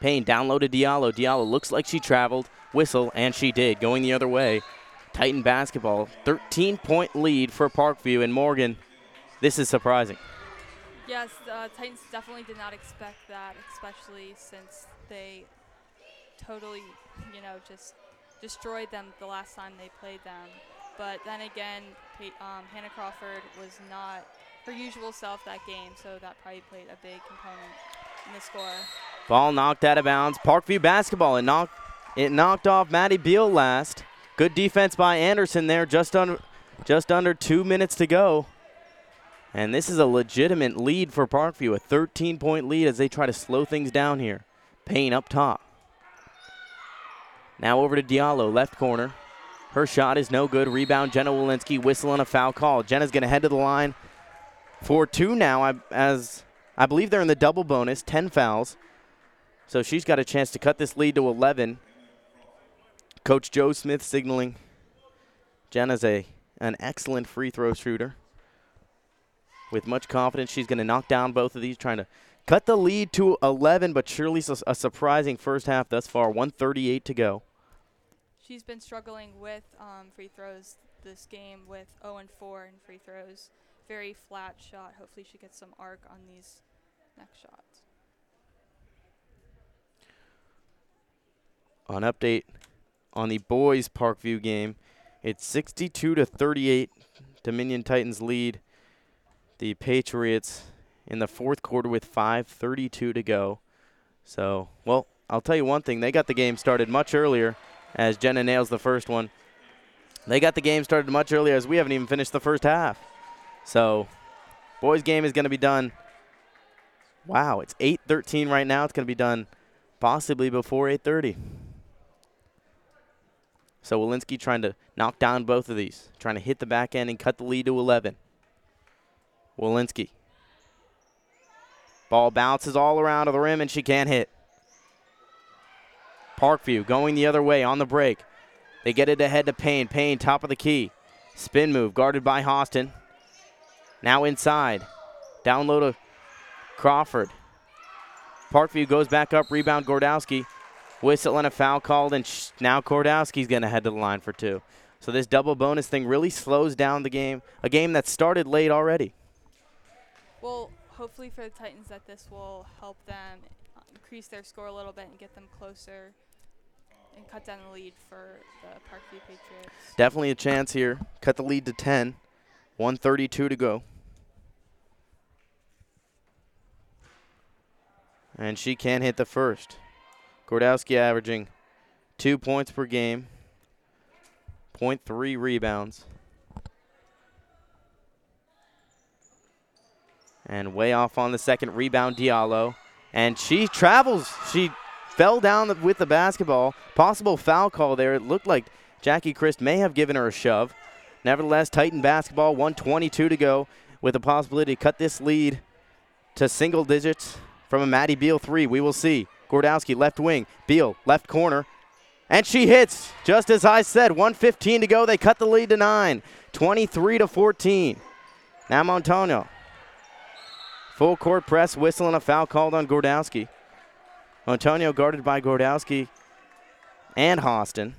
Payne down low to Diallo. Diallo looks like she traveled. Whistle, and she did, going the other way. Titan basketball, 13 point lead for Parkview. And Morgan, this is surprising. Yes, the Titans definitely did not expect that, especially since they totally, you know, just destroyed them the last time they played them. But then again, um, Hannah Crawford was not her usual self that game, so that probably played a big component in the score. Ball knocked out of bounds. Parkview basketball. It knocked, it knocked off Maddie Beal last. Good defense by Anderson there. Just under, just under two minutes to go. And this is a legitimate lead for Parkview, a 13 point lead as they try to slow things down here. Payne up top. Now over to Diallo, left corner. Her shot is no good. Rebound, Jenna Walensky, whistle on a foul call. Jenna's going to head to the line for two now, as I believe they're in the double bonus, 10 fouls. So she's got a chance to cut this lead to 11. Coach Joe Smith signaling Jenna's a, an excellent free throw shooter. With much confidence, she's going to knock down both of these, trying to cut the lead to 11, but surely a surprising first half thus far. 138 to go. She's been struggling with um, free throws this game with 0 and 4 in free throws. Very flat shot. Hopefully, she gets some arc on these next shots. On update on the boys Parkview game, it's 62 to 38. Dominion Titans lead the Patriots in the fourth quarter with 5:32 to go. So, well, I'll tell you one thing: they got the game started much earlier, as Jenna nails the first one. They got the game started much earlier, as we haven't even finished the first half. So, boys' game is going to be done. Wow, it's 8:13 right now. It's going to be done possibly before 8:30. So Walensky trying to knock down both of these, trying to hit the back end and cut the lead to 11. Walensky. Ball bounces all around to the rim and she can't hit. Parkview going the other way on the break. They get it ahead to Payne. Payne, top of the key. Spin move guarded by Hostin. Now inside. Down low to Crawford. Parkview goes back up. Rebound Gordowski. Whistle and a foul called, and sh- now Gordowski's going to head to the line for two. So this double bonus thing really slows down the game, a game that started late already. Well, hopefully for the Titans that this will help them increase their score a little bit and get them closer and cut down the lead for the Parkview Patriots. Definitely a chance here. Cut the lead to 10. 132 to go. And she can't hit the first. Gordowski averaging two points per game, 0.3 rebounds. And way off on the second rebound, Diallo. And she travels. She fell down with the basketball. Possible foul call there. It looked like Jackie Christ may have given her a shove. Nevertheless, Titan basketball, 122 to go, with a possibility to cut this lead to single digits from a Maddie Beal three. We will see. Gordowski, left wing. Beal, left corner. And she hits, just as I said. 115 to go. They cut the lead to nine. 23 to 14. Now Montonio. Full court press, whistle, and a foul called on Gordowski. Antonio guarded by Gordowski and Hostin.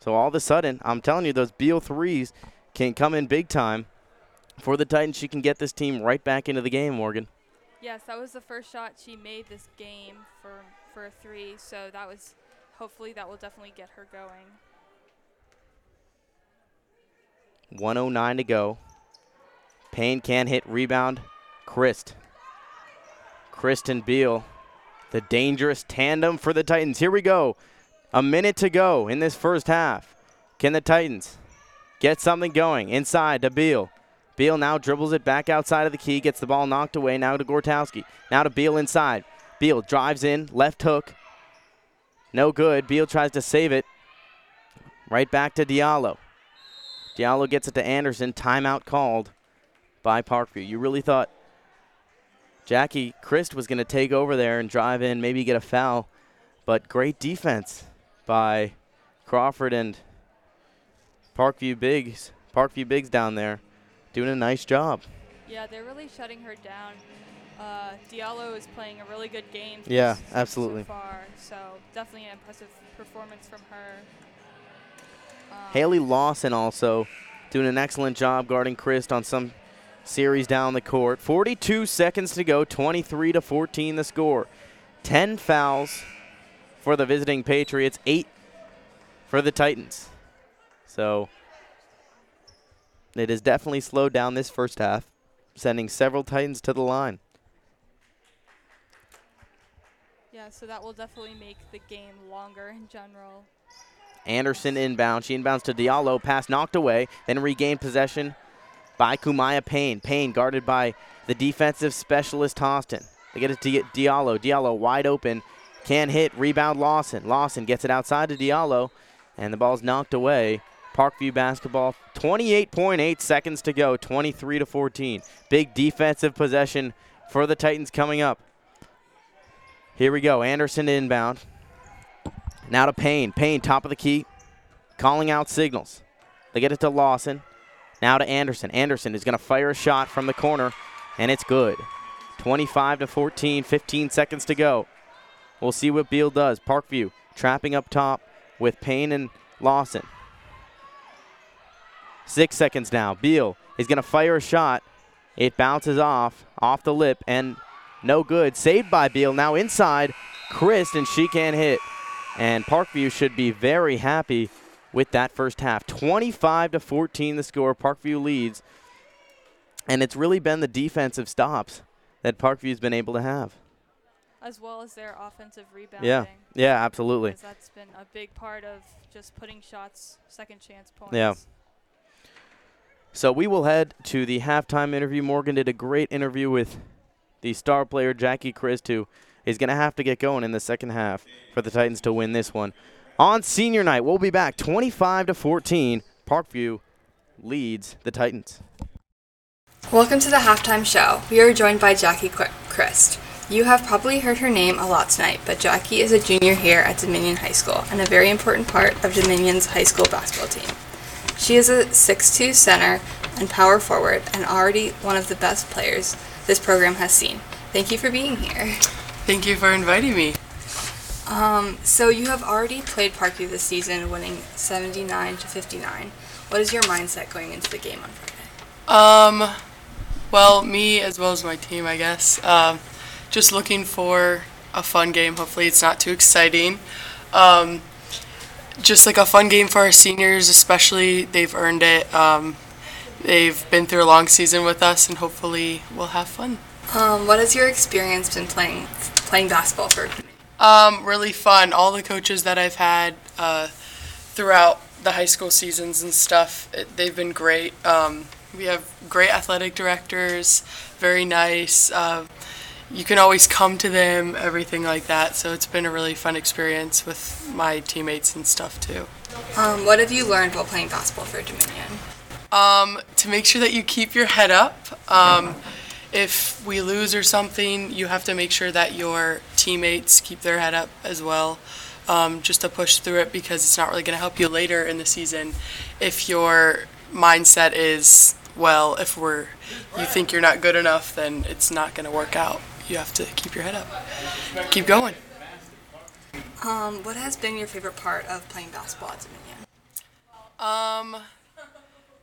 So all of a sudden, I'm telling you, those Beal threes can come in big time for the Titans. She can get this team right back into the game, Morgan. Yes, that was the first shot she made this game for for a three. So that was hopefully that will definitely get her going. 109 to go. Payne can hit rebound. Christ. Kristen Beal. The dangerous tandem for the Titans. Here we go. A minute to go in this first half. Can the Titans get something going? Inside to Beal. Beal now dribbles it back outside of the key, gets the ball knocked away. Now to Gordowski. Now to Beal inside. Beal drives in, left hook. No good. Beal tries to save it. Right back to Diallo. Diallo gets it to Anderson. Timeout called by Parkview. You really thought Jackie Christ was going to take over there and drive in, maybe get a foul, but great defense by Crawford and Parkview Bigs. Parkview Bigs down there doing a nice job. Yeah, they're really shutting her down. Uh, Diallo is playing a really good game. Yeah, absolutely. So far, so definitely an impressive performance from her. Um, Haley Lawson also doing an excellent job guarding Christ on some series down the court. 42 seconds to go, 23 to 14 the score. 10 fouls for the visiting Patriots, 8 for the Titans. So it has definitely slowed down this first half, sending several Titans to the line. Yeah, so that will definitely make the game longer in general. Anderson inbound. She inbounds to Diallo. Pass knocked away. Then regained possession by Kumaya Payne. Payne guarded by the defensive specialist Austin. They get it to Diallo. Diallo wide open. Can hit. Rebound Lawson. Lawson gets it outside to Diallo. And the ball's knocked away. Parkview basketball. 28.8 seconds to go. 23 to 14. Big defensive possession for the Titans coming up. Here we go. Anderson inbound. Now to Payne. Payne, top of the key, calling out signals. They get it to Lawson. Now to Anderson. Anderson is going to fire a shot from the corner, and it's good. 25 to 14, 15 seconds to go. We'll see what Beal does. Parkview trapping up top with Payne and Lawson. Six seconds now. Beal is going to fire a shot. It bounces off, off the lip, and no good. Saved by Beal. Now inside, Christ, and she can't hit. And Parkview should be very happy with that first half. 25 to 14 the score. Parkview leads. And it's really been the defensive stops that Parkview's been able to have. As well as their offensive rebounding. Yeah. Yeah, absolutely. Because that's been a big part of just putting shots, second chance points. Yeah. So we will head to the halftime interview. Morgan did a great interview with the star player Jackie Christ, who is going to have to get going in the second half for the Titans to win this one. On senior night, we'll be back 25 to 14. Parkview leads the Titans. Welcome to the halftime show. We are joined by Jackie Christ. You have probably heard her name a lot tonight, but Jackie is a junior here at Dominion High School and a very important part of Dominion's high school basketball team. She is a 6'2 center and power forward and already one of the best players this program has seen. Thank you for being here. Thank you for inviting me. Um, so you have already played Parkview this season, winning 79 to 59. What is your mindset going into the game on Friday? Um, well, me as well as my team, I guess. Um, just looking for a fun game. Hopefully, it's not too exciting. Um, just like a fun game for our seniors, especially. They've earned it. Um, they've been through a long season with us, and hopefully, we'll have fun. Um, what has your experience been playing playing basketball for? Um, really fun. All the coaches that I've had uh, throughout the high school seasons and stuff, it, they've been great. Um, we have great athletic directors, very nice. Uh, you can always come to them, everything like that. So it's been a really fun experience with my teammates and stuff too. Um, what have you learned while playing basketball for Dominion? Um, to make sure that you keep your head up. Um, if we lose or something, you have to make sure that your teammates keep their head up as well, um, just to push through it because it's not really going to help you later in the season if your mindset is, well, if we're you think you're not good enough, then it's not going to work out. You have to keep your head up, keep going. Um, what has been your favorite part of playing basketball at Dominion? Um,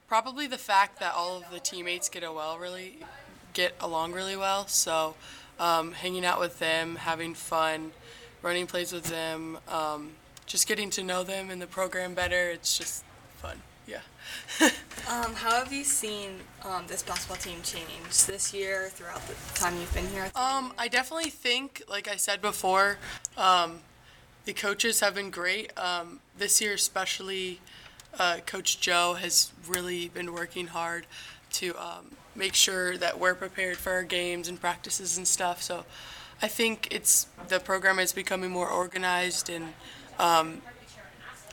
probably the fact that all of the teammates get a well really get along really well. So, um, hanging out with them, having fun, running plays with them, um, just getting to know them and the program better. It's just fun. Yeah. Um, how have you seen um, this basketball team change this year throughout the time you've been here? Um, I definitely think, like I said before, um, the coaches have been great. Um, this year, especially, uh, Coach Joe has really been working hard to um, make sure that we're prepared for our games and practices and stuff. So, I think it's the program is becoming more organized and um,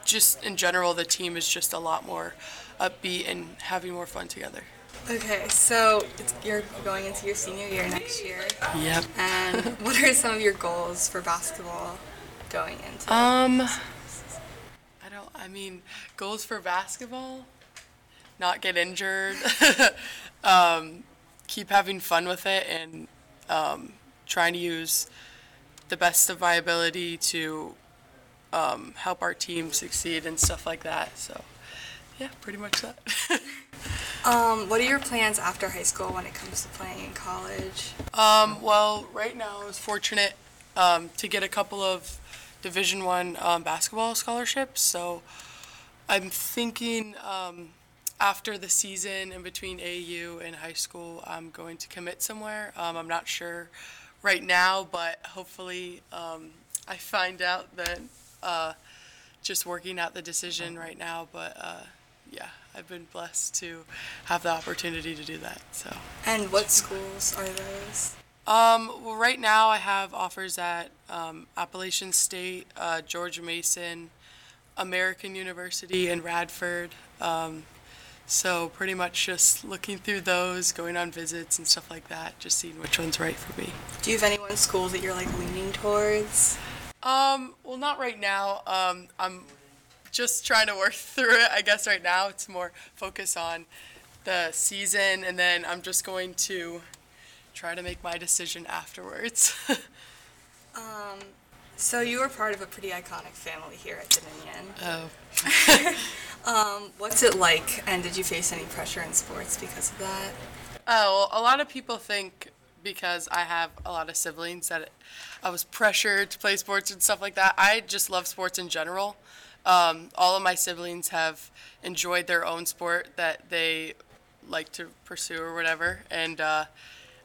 just in general, the team is just a lot more upbeat and having more fun together. Okay, so it's, you're going into your senior year next year, Yep. and what are some of your goals for basketball going into? Um, I don't. I mean, goals for basketball: not get injured, um, keep having fun with it, and um, trying to use the best of my ability to um, help our team succeed and stuff like that. So, yeah, pretty much that. Um, what are your plans after high school when it comes to playing in college? Um, well, right now I was fortunate um, to get a couple of Division One um, basketball scholarships. So I'm thinking um, after the season in between AU and high school, I'm going to commit somewhere. Um, I'm not sure right now, but hopefully um, I find out then. Uh, just working out the decision right now, but uh, yeah, I've been blessed to have the opportunity to do that. So. And what schools are those? Um, well, right now I have offers at um, Appalachian State, uh, George Mason, American University, and Radford. Um, so pretty much just looking through those, going on visits and stuff like that, just seeing which one's right for me. Do you have any one schools that you're like leaning towards? Um, well, not right now. Um, I'm just trying to work through it. I guess right now it's more focus on the season, and then I'm just going to try to make my decision afterwards. Um, so you were part of a pretty iconic family here at Dominion. oh. Um, what's it like, and did you face any pressure in sports because of that? Oh, well, a lot of people think because I have a lot of siblings that I was pressured to play sports and stuff like that. I just love sports in general. Um, all of my siblings have enjoyed their own sport that they like to pursue or whatever. And uh,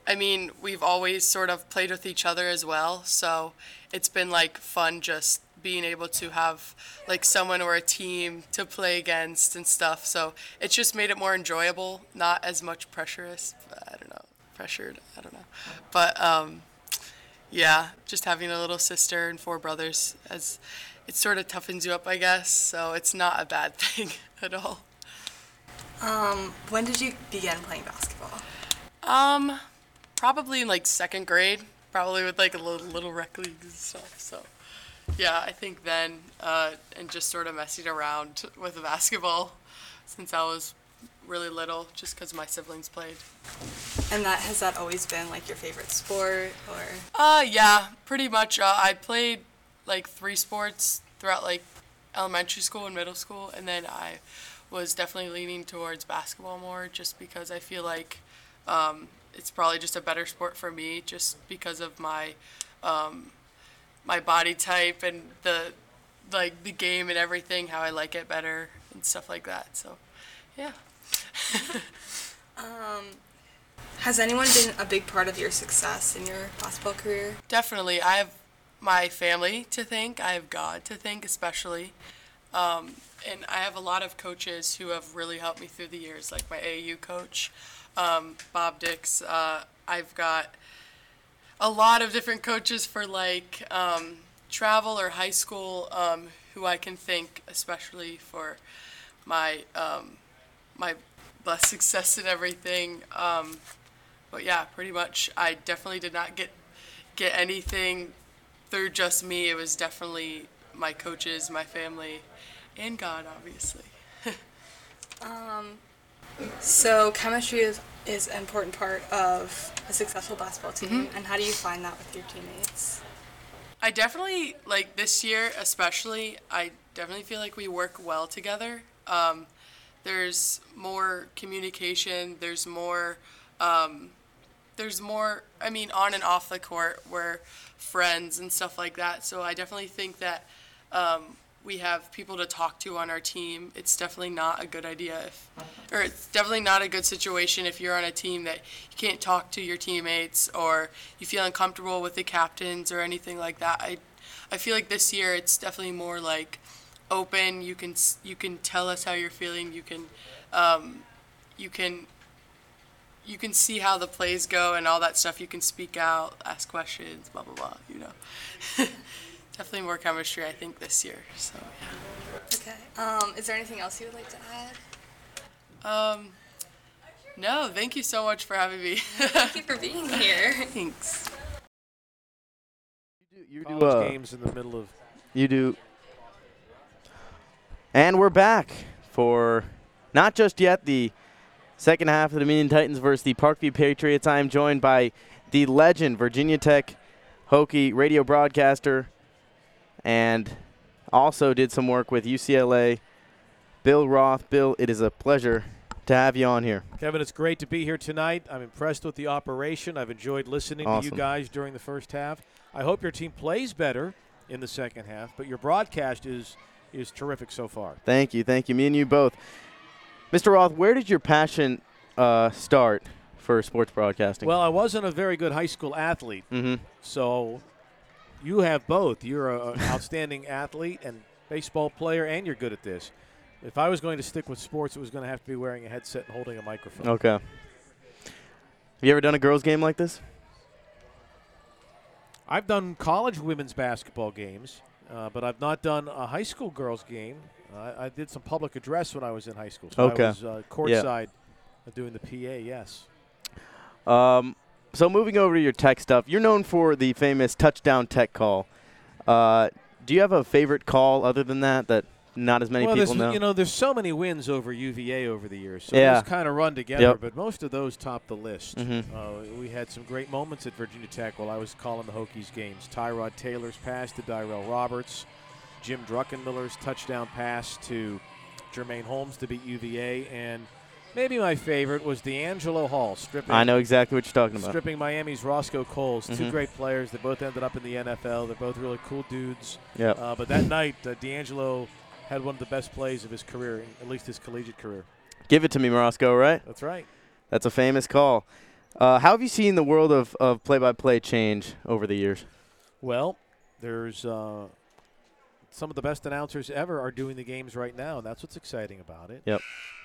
I mean, we've always sort of played with each other as well. So it's been like fun just being able to have like someone or a team to play against and stuff. So it's just made it more enjoyable, not as much pressurous. I don't know, pressured. I don't know, but um, yeah, just having a little sister and four brothers as it sort of toughens you up, I guess. So it's not a bad thing at all. Um, when did you begin playing basketball? Um, probably in like second grade, probably with like a little, little rec leagues and stuff. So, yeah, I think then, uh, and just sort of messing around with the basketball since I was really little, just because my siblings played. And that has that always been like your favorite sport, or Uh, yeah, pretty much. Uh, I played like three sports throughout like elementary school and middle school, and then I was definitely leaning towards basketball more, just because I feel like um, it's probably just a better sport for me, just because of my um, my body type and the like the game and everything, how I like it better and stuff like that. So, yeah. has anyone been a big part of your success in your basketball career? Definitely. I have my family to thank. I have God to thank, especially. Um, and I have a lot of coaches who have really helped me through the years, like my AAU coach, um, Bob Dix. Uh, I've got a lot of different coaches for like um, travel or high school um, who I can thank, especially for my um, my blessed success and everything. Um, but yeah, pretty much, I definitely did not get get anything through just me. It was definitely my coaches, my family, and God, obviously. So chemistry is is an important part of a successful basketball team, and how do you find that with your teammates? I definitely like this year, especially. I definitely feel like we work well together. Um, there's more communication. There's more. Um, there's more. I mean, on and off the court, we're friends and stuff like that. So I definitely think that um, we have people to talk to on our team. It's definitely not a good idea if, or it's definitely not a good situation if you're on a team that you can't talk to your teammates or you feel uncomfortable with the captains or anything like that. I, I feel like this year it's definitely more like open. You can you can tell us how you're feeling. You can, um, you can. You can see how the plays go and all that stuff. You can speak out, ask questions, blah blah blah. You know, definitely more chemistry. I think this year. So yeah. Okay. Um, is there anything else you would like to add? Um, No, thank you so much for having me. Thank you for being here. Thanks. You do, College uh, games in the middle of You do. And we're back for not just yet the second half of the Dominion Titans versus the Parkview Patriots. I am joined by the legend Virginia Tech Hokie radio broadcaster and also did some work with UCLA, Bill Roth. Bill, it is a pleasure to have you on here. Kevin, it's great to be here tonight. I'm impressed with the operation. I've enjoyed listening to you guys during the first half. I hope your team plays better in the second half, but your broadcast is is terrific so far. Thank you, thank you. Me and you both. Mr. Roth, where did your passion uh, start for sports broadcasting? Well, I wasn't a very good high school athlete, mm-hmm. so you have both. You're an outstanding athlete and baseball player, and you're good at this. If I was going to stick with sports, it was going to have to be wearing a headset and holding a microphone. Okay. Have you ever done a girls' game like this? I've done college women's basketball games, uh, but I've not done a high school girls game. I, I did some public address when I was in high school, so Okay. I was uh, courtside uh, doing the PA. Yes. Um, so moving over to your tech stuff, you're known for the famous touchdown tech call. Uh, do you have a favorite call other than that that not as many well, people there's, know? you know, there's so many wins over UVA over the years, so Yeah. those kind of run together. Yep. But most of those top the list. Mhm. Uh, we had some great moments at Virginia Tech while I was calling the Hokies games. Tyrod Taylor's pass to Dyrell Roberts, Jim Druckenmiller's touchdown pass to Jermaine Holmes to beat UVA, and maybe my favorite was DeAngelo Hall stripping. I know exactly what you're talking about. Stripping Miami's Roscoe Coles, two Mhm. great players. They both ended up in the NFL. They're both really cool dudes. Yep. Uh, but that night, uh, DeAngelo had one of the best plays of his career, at least his collegiate career. Give it to me, Morosco, right? That's right. That's a famous call. Uh, how have you seen the world of, of play-by-play change over the years? Well, there's uh, some of the best announcers ever are doing the games right now, and that's what's exciting about it. Yep.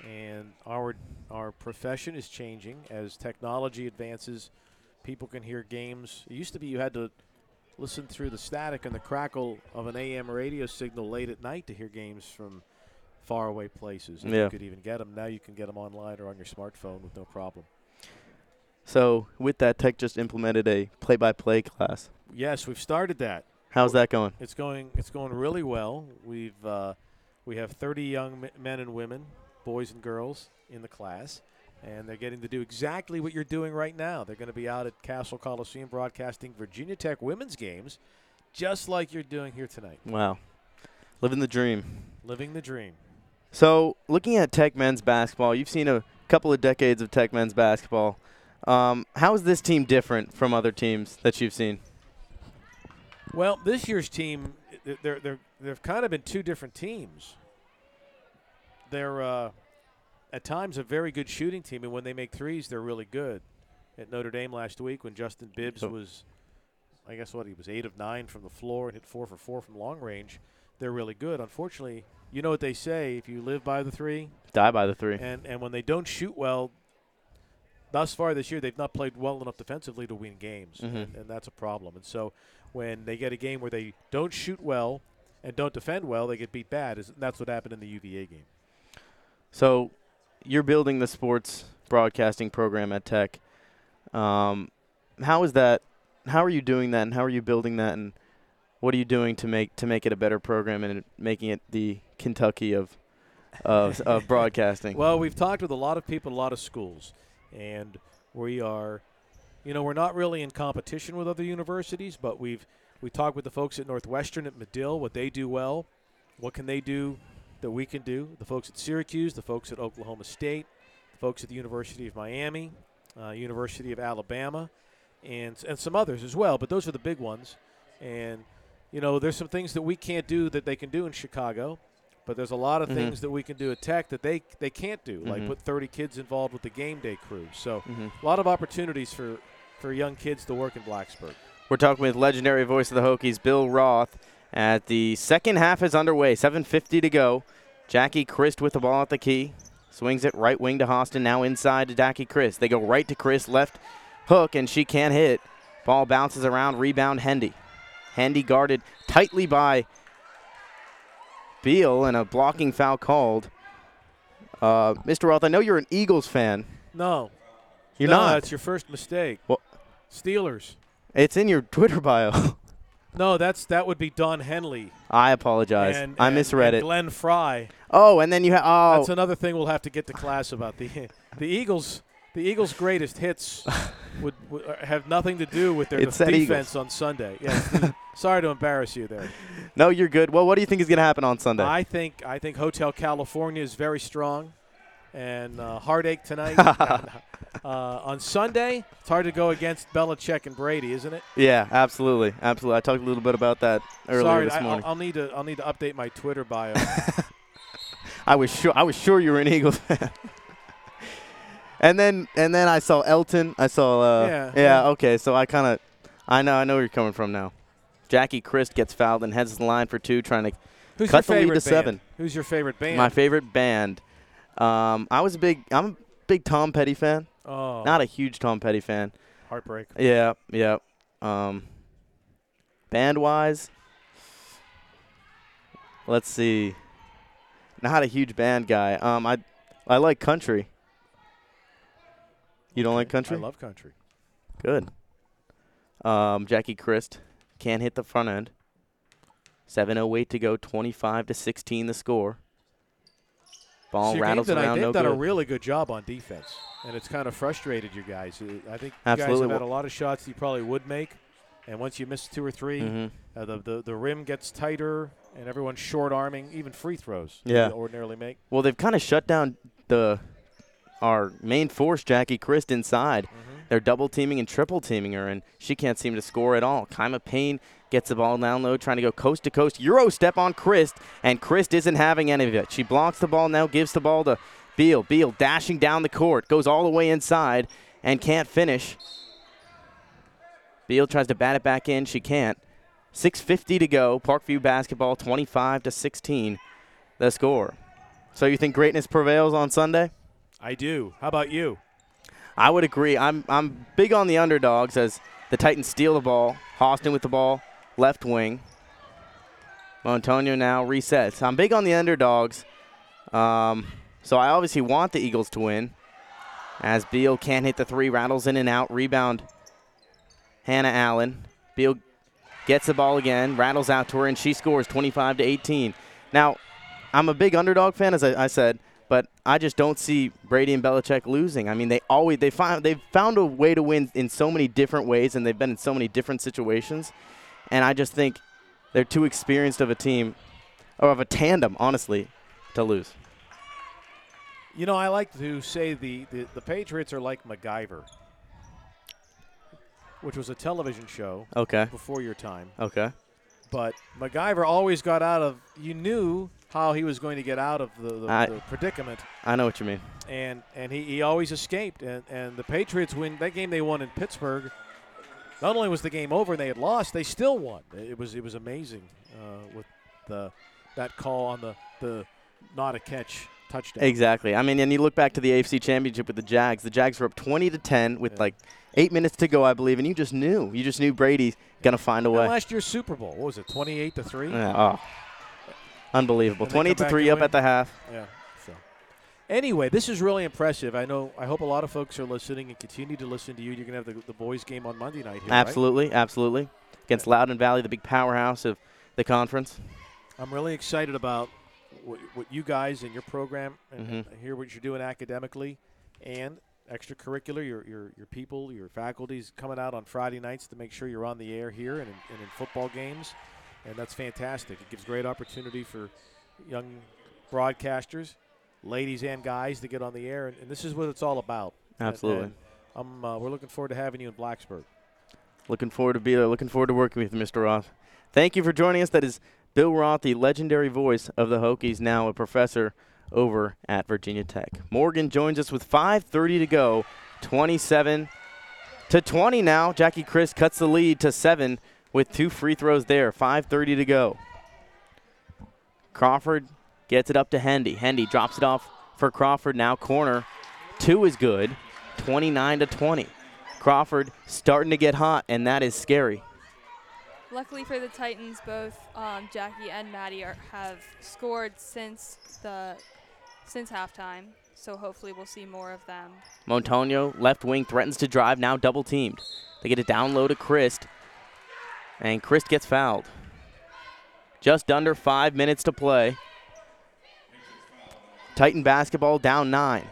And our our profession is changing as technology advances. People can hear games. It used to be you had to listen through the static and the crackle of an AM radio signal late at night to hear games from faraway places. If Yeah. You could even get them. Now you can get them online or on your smartphone with no problem. So with that, Tech just implemented a play-by-play class. Yes, we've started that. How's that going? It's going. It's going really well. We've uh, we have 30 young men and women, boys and girls, in the class, and they're getting to do exactly what you're doing right now. They're going to be out at Cassell Coliseum broadcasting Virginia Tech women's games, just like you're doing here tonight, Wow. Living the dream. living the dream. So, looking at Tech men's basketball, you've seen a couple of decades of Tech men's basketball. Um, how is this team different from other teams that you've seen? Well, this year's team, they're they're they've kind of been two different teams. They're uh, at times a very good shooting team, and when they make threes, they're really good. At Notre Dame last week, when Justin Bibbs Oh. was, I guess what he was eight of nine from the floor and hit four for four from long range, they're really good. Unfortunately, you know what they say: if you live by the three, Die by the three. and and when they don't shoot well, thus far this year they've not played well enough defensively to win games, Mhm. and, and that's a problem. And so when they get a game where they don't shoot well and don't defend well, they get beat bad. Is that's what happened in the UVA game. So, you're building the sports broadcasting program at Tech. Um, how is that? How are you doing that, and how are you building that, and what are you doing to make to make it a better program and making it the Kentucky of of, of broadcasting? Well, we've talked with a lot of people, a lot of schools, and we are, you know, we're not really in competition with other universities, but we've we talked with the folks at Northwestern at Medill, what they do well, what can they do that we can do. The folks at Syracuse, the folks at Oklahoma State, the folks at the University of Miami, uh, University of Alabama, and and some others as well. But those are the big ones, and you know, there's some things that we can't do that they can do in Chicago. But there's a lot of Mhm. things that we can do at Tech that they they can't do, like Mhm. put 30 kids involved with the game day crew. So hmm a lot of opportunities for for young kids to work in Blacksburg. We're talking with legendary voice of the Hokies, Bill Roth. At the second half is underway, 7:50 to go. Jackie Christ with the ball at the key, swings it right wing to Austin. Now inside to Jackie Christ. They go right to Chris, left hook, and she can't hit. Ball bounces around, rebound Hendy. Hendy guarded tightly by Beal, and a blocking foul called. Uh, Mr. Roth, I know you're an Eagles fan. No. You're no, not. That's your first mistake. What? Steelers. It's in your Twitter bio. No, that's that would be Don Henley. I apologize. And, I and- misread and it. Glenn Frey. Oh, and then you have oh That's another thing we'll have to get to class about. The the Eagles the Eagles' greatest hits would, would uh, have nothing to do with their It said defense on Sunday. Yes. the- sorry to embarrass you there. no, you're good. Well, what do you think is going to happen on Sunday? I think I think Hotel California is very strong, and uh, heartache tonight. uh, on Sunday, it's hard to go against Belichick and Brady, isn't it? yeah, absolutely, absolutely. I talked a little bit about that earlier Sorry, this I, morning. will I'll need to I'll need to update my Twitter bio. I was sure I was sure you were an Eagles fan. and then and then I saw Elton. I saw uh, Yeah, yeah. okay, so I kind of I know I know where you're coming from now. Jackie Christ gets fouled and heads the line for two, trying to Who's Cut the lead favorite to band? seven. Who's your favorite band? my favorite band. Um, I was a big I'm a big Tom Petty fan. oh, Not a huge Tom Petty fan. heartbreak. Yeah, yeah. Um, band wise, let's see. Not a huge band guy. Um, I I like country. You don't like country? I love country. Good. Um, Jackie Christ can't hit the front end. 7:08 to go. 25 to 16 the score. Ball your rattles around. They've no done good. a really good job on defense, and it's kind of frustrated you guys. Uh, I think you Absolutely. guys have had a lot of shots you probably would make, and once you miss two or 3 Mhm. uh, the, the the rim gets tighter, and everyone's short arming, even free throws. Yeah. you ordinarily make. Well, they've kind of shut down the our main force, Jackie Christ, inside. They're double teaming and triple teaming her, and she can't seem to score at all. Kaima Payne gets the ball down low, trying to go coast to coast. Euro step on Christ, and Christ isn't having any of it. She blocks the ball now, gives the ball to Beal. Beal dashing down the court, goes all the way inside, and can't finish. Beal tries to bat it back in. She can't. 6.50 to go. Parkview basketball, 25 to 16, the score. So you think greatness prevails on Sunday? I do. How about you? I would agree. I'm I'm big on the underdogs as the Titans steal the ball. Austin with the ball, left wing. Montonio now resets. I'm big on the underdogs. Um, so I obviously want the Eagles to win. As Beal can't hit the three, rattles in and out. Rebound. Hannah Allen. Beal gets the ball again, rattles out to her, and she scores 25 to 18. Now, I'm a big underdog fan, as I, I said, but I just don't see Brady and Belichick losing. I mean, they always they find they've found a way to win in so many different ways, and they've been in so many different situations. And I just think they're too experienced of a team, or of a tandem, honestly, to lose. You know, I like to say the, the, the Patriots are like MacGyver, which was a television show Okay. before your time. Okay. But MacGyver always got out of. You knew how he was going to get out of the, the, I- the predicament, I know what you mean. and and he, he always escaped. And and the Patriots win that game they won in Pittsburgh. Not only was the game over and they had lost, they still won. It was it was amazing uh, with the that call on the the not a catch touchdown. Exactly. I mean, and you look back to the AFC Championship with the Jags. The Jags were up 20 to 10 with Yeah. like eight minutes to go, I believe, and you just knew. You just knew Brady's gonna find a And way. last year's Super Bowl, what was it, 28 to 3? Yeah, oh, unbelievable. And they 28 to three up win? at the half. Yeah. Anyway, this is really impressive. I know. I hope a lot of folks are listening and continue to listen to you. You're gonna have the, the boys' game on Monday night. Here, right? Absolutely, absolutely. Against Loudoun Valley, the big powerhouse of the conference. I'm really excited about what, what you guys and your program and, Mhm. hear what you're doing academically and extracurricular. Your your your people, your faculties coming out on Friday nights to make sure you're on the air here and in, and in football games, and that's fantastic. It gives great opportunity for young broadcasters, ladies and guys, to get on the air, and, and this is what it's all about. And- Absolutely. and I'm, uh, we're looking forward to having you in Blacksburg. Looking forward to be there. Looking forward to working with you, Mr. Roth. Thank you for joining us. That is Bill Roth, the legendary voice of the Hokies, now a professor over at Virginia Tech. Morgan joins us with 5:30 to go, 27 to 20 now. Jackie Chris cuts the lead to seven with two free throws there. 5:30 to go. Crawford gets it up to Hendy. Hendy drops it off for Crawford. Now corner, two is good. 29 to 20. Crawford starting to get hot, and that is scary. Luckily for the Titans, both um, Jackie and Maddie are, have scored since the since halftime. So hopefully we'll see more of them. Montonio, left wing, threatens to drive, now double teamed. They get a down low to Christ, and Christ gets fouled. Just under five minutes to play. Titan basketball down nine.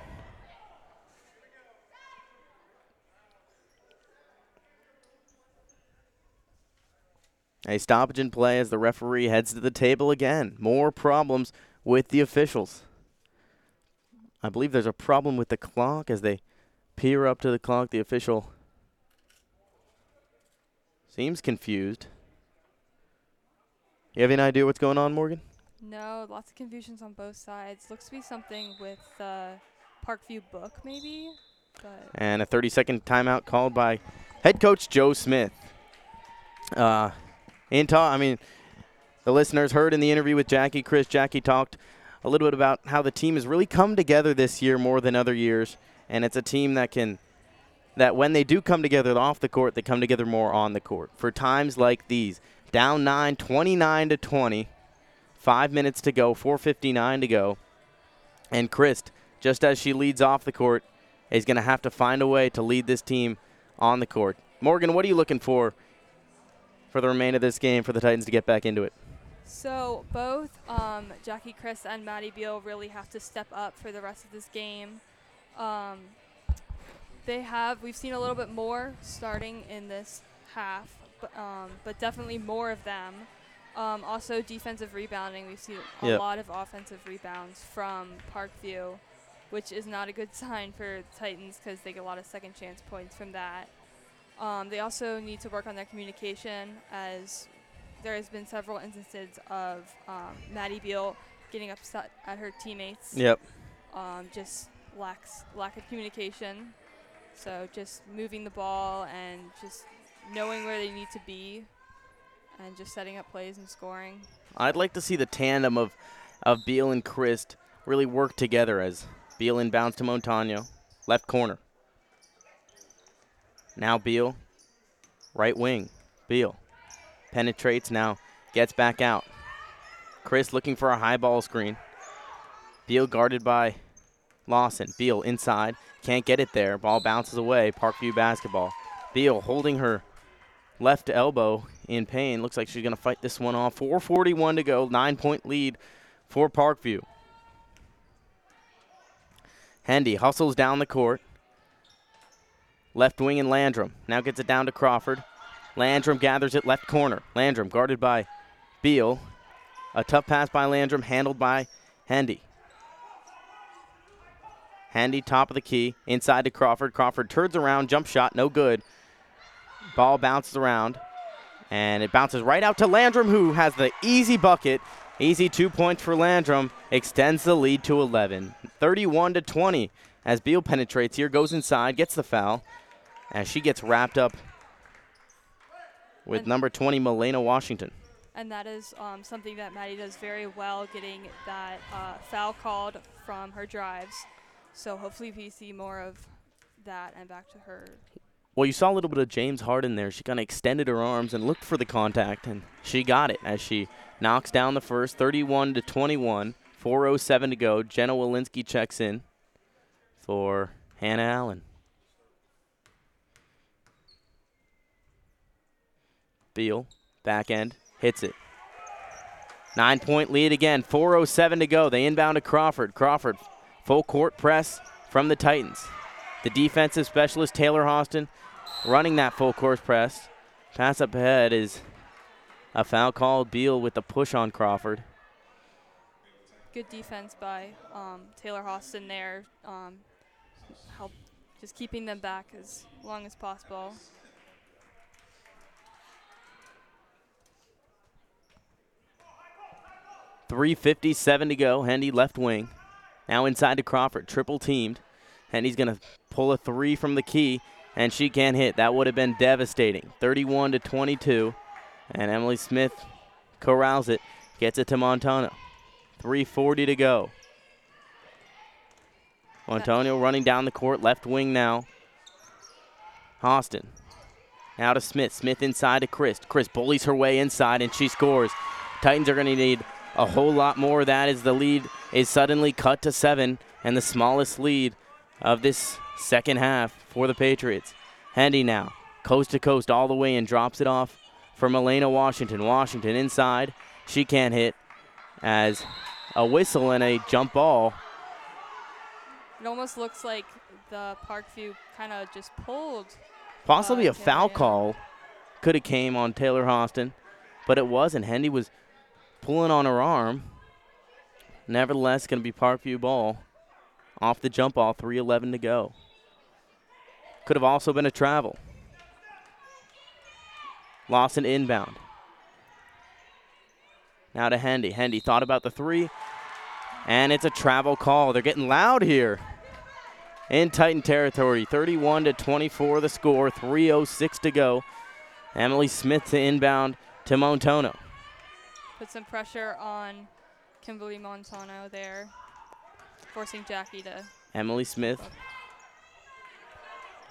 A stoppage in play as the referee heads to the table again. More problems with the officials. I believe there's a problem with the clock as they peer up to the clock. The official seems confused. You have any idea what's going on, Morgan? No, lots of confusions on both sides. Looks to be something with uh, Parkview Book, maybe. And a 30 second timeout called by head coach Joe Smith. Uh, in talk, I mean, the listeners heard in the interview with Jackie Chris. Jackie talked a little bit about how the team has really come together this year more than other years, and it's a team that can that when they do come together off the court, they come together more on the court. For times like these, down 9, 29 to 20, five minutes to go, 4:59 to go, and Christ, just as she leads off the court, is going to have to find a way to lead this team on the court. Morgan, what are you looking for for the remainder of this game for the Titans to get back into it? So both um, Jackie Chris and Maddie Beal really have to step up for the rest of this game. Um, they have we've seen a little bit more starting in this half, but, um, but definitely more of them. Um, also defensive rebounding, we've seen a Yep. lot of offensive rebounds from Parkview, which is not a good sign for the Titans because they get a lot of second chance points from that. Um, they also need to work on their communication as there has been several instances of um, Maddie Beal getting upset at her teammates. Yep. Um, just lacks lack of communication. So just moving the ball and just knowing where they need to be, and just setting up plays and scoring. I'd like to see the tandem of, of Beal and Christ really work together as Beal inbounds to Montano, left corner. Now Beal, right wing. Beal penetrates now, gets back out. Chris looking for a high ball screen. Beal guarded by Lawson. Beal inside, can't get it there. Ball bounces away. Parkview basketball. Beal holding her left elbow in pain. Looks like she's going to fight this one off. 4:41 to go. Nine point lead for Parkview. Hendy hustles down the court. Left wing and Landrum. Now gets it down to Crawford. Landrum gathers it left corner. Landrum guarded by Beal. A tough pass by Landrum, handled by Hendy. Handy top of the key, inside to Crawford. Crawford turns around, jump shot, no good. Ball bounces around, and it bounces right out to Landrum, who has the easy bucket. Easy two points for Landrum, extends the lead to 11. 31 to 20 as Beal penetrates here, goes inside, gets the foul, as she gets wrapped up with And- number 20, Melena Washington. And that is um, something that Maddie does very well, getting that uh, foul called from her drives. So hopefully we see more of that and back to her. Well, you saw a little bit of James Harden there. She kind of extended her arms and looked for the contact, and she got it as she knocks down the first, 31 to 21. 4:07 to go. Jenna Walensky checks in for Hannah Allen. Beal, back end, hits it. Nine point lead again. 4:07 to go. They inbound to Crawford. Crawford, full court press from the Titans. The defensive specialist Taylor Austin running that full course press. Pass up ahead is a foul called. Beal with the push on Crawford. Good defense by um, Taylor Hostin there. Um, help just keeping them back as long as possible. Three fifty-seven to go. Hendy left wing. Now inside to Crawford. Triple teamed. Hendy's gonna pull a three from the key, and she can't hit. That would have been devastating. 31 to 22, and Emily Smith corrals it, gets it to Montano. 3:40 to go. Montonio running down the court, left wing now. Austin. Now to Smith. Smith inside to Chris. Chris bullies her way inside and she scores. Titans are going to need a whole lot more. That is the lead is suddenly cut to seven and the smallest lead of this second half for the Patriots. Hendy now, coast to coast all the way and drops it off for Elena Washington. Washington inside. She can't hit as a whistle and a jump ball. It almost looks like the Parkview kind of just pulled. Possibly Uh, a foul call could have came on Taylor Hostin, but it wasn't. Hendy was pulling on her arm. Nevertheless, going to be Parkview ball off the jump ball, 3.11 to go. Could have also been a travel. Lawson inbound. Now to Hendy. Hendy thought about the three, and it's a travel call. They're getting loud here in Titan territory. 31 to 24 the score, 3.06 to go. Emily Smith to inbound to Montono. Put some pressure on Kimberly Montano there, forcing Jackie to. Emily Smith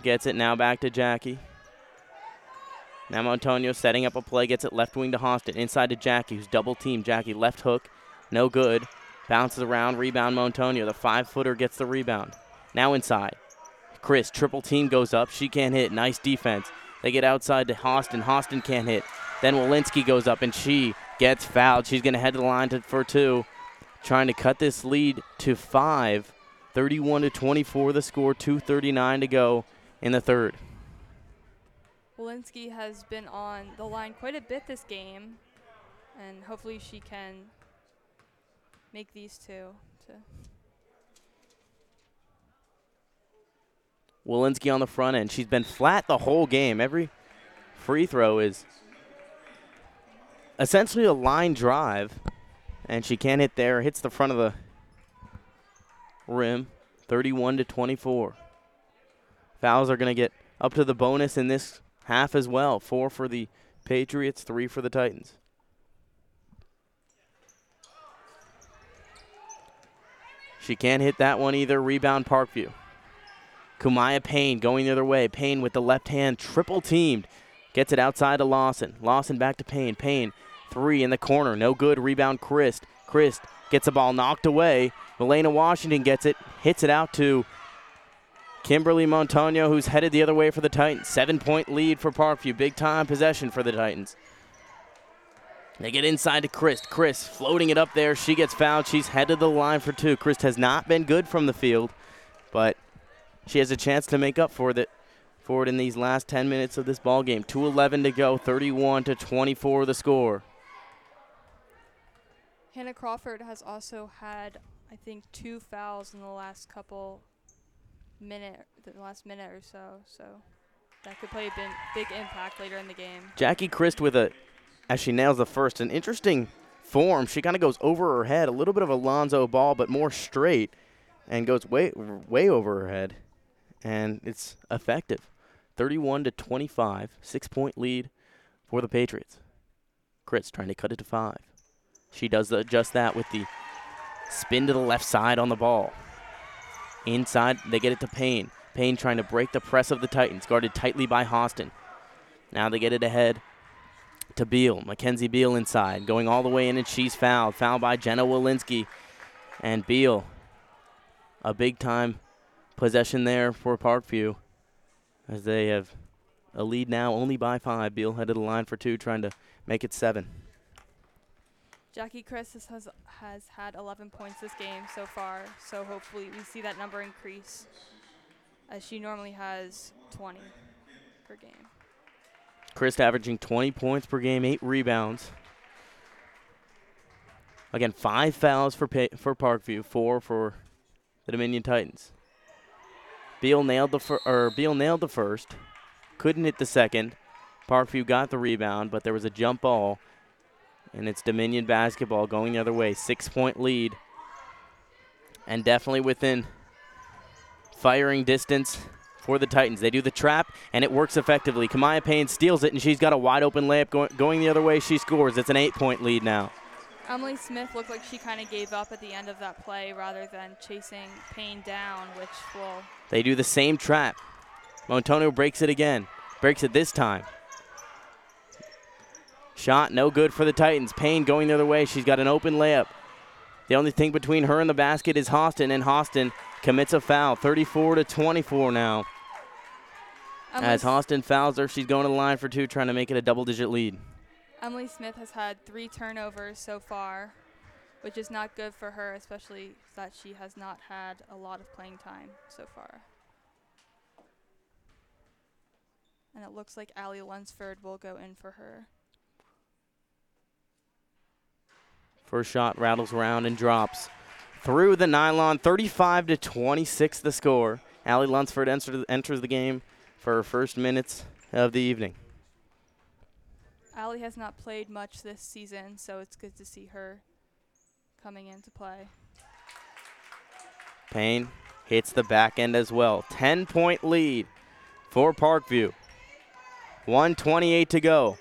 gets it now back to Jackie. Now Montonio setting up a play, gets it left wing to Hostin. Inside to Jackie, who's double teamed. Jackie left hook, no good. Bounces around, rebound Montonio. The five footer gets the rebound. Now inside. Chris, triple team goes up. She can't hit. Nice defense. They get outside to Hostin. Hostin can't hit. Then Walensky goes up and she gets fouled. She's going to head to the line to, for two. Trying to cut this lead to five. 31 to 24 the score, 239 to go in the third. Walensky has been on the line quite a bit this game, and hopefully she can make these two. To Walensky on the front end. She's been flat the whole game. Every free throw is essentially a line drive, and she can't hit there. Hits the front of the rim. 31 to 24. Fouls are going to get up to the bonus in this half as well. Four for the Patriots, three for the Titans. She can't hit that one either. Rebound Parkview. Kumaya Payne going the other way. Payne with the left hand, triple teamed. Gets it outside to Lawson. Lawson back to Payne. Payne, three in the corner. No good. Rebound Christ. Christ gets the ball knocked away. Elena Washington gets it, hits it out to Kimberly Montaño, who's headed the other way for the Titans. Seven point lead for Parkview. Big time possession for the Titans. They get inside to Christ. Chris floating it up there. She gets fouled. She's headed the line for two. Christ has not been good from the field, but she has a chance to make up for it for it in these last 10 minutes of this ball game. 2:11 to go. 31 to 24 the score. Hannah Crawford has also had, I think, two fouls in the last couple minute, the last minute or so. So that could play a big, big impact later in the game. Jackie Christ with a, as she nails the first, an interesting form. She kind of goes over her head, a little bit of a Lonzo ball, but more straight, and goes way, way over her head, and it's effective. 31 to 25, six point lead for the Patriots. Chris trying to cut it to five. She does the, just that with the spin to the left side on the ball. Inside, they get it to Payne. Payne trying to break the press of the Titans, guarded tightly by Hostin. Now they get it ahead to Beal. Mackenzie Beal inside, going all the way in, and she's fouled. Fouled by Jenna Walensky. And Beal, a big time possession there for Parkview as they have a lead now only by five. Beal headed the line for two, trying to make it seven. Jackie Chris has, has had 11 points this game so far, so hopefully we see that number increase, as she normally has 20 per game. Chris averaging 20 points per game, eight rebounds. Again, five fouls for pa- for Parkview, four for the Dominion Titans. Beal nailed the fir- or Beal nailed the first, couldn't hit the second. Parkview got the rebound, but there was a jump ball, and it's Dominion basketball going the other way. Six point lead, and definitely within firing distance for the Titans. They do the trap, and it works effectively. Kamaya Payne steals it, and she's got a wide open layup going, going the other way. She scores. It's an eight point lead now. Emily Smith looked like she kind of gave up at the end of that play rather than chasing Payne down, which will They do the same trap. Montono breaks it again. Breaks it this time. Shot no good for the Titans. Payne going the other way. She's got an open layup. The only thing between her and the basket is Hostin, and Hostin commits a foul. 34 to 24 now. As Hostin fouls her, she's going to the line for two, trying to make it a double digit lead. Emily Smith has had three turnovers so far, which is not good for her, especially that she has not had a lot of playing time so far. And it looks like Allie Lunsford will go in for her. First shot rattles around and drops through the nylon. 35 to 26 the score. Allie Lunsford enter, enters the game for her first minutes of the evening. Allie has not played much this season, so it's good to see her coming into play. Payne hits the back end as well. 10 point lead for Parkview. 128 to go.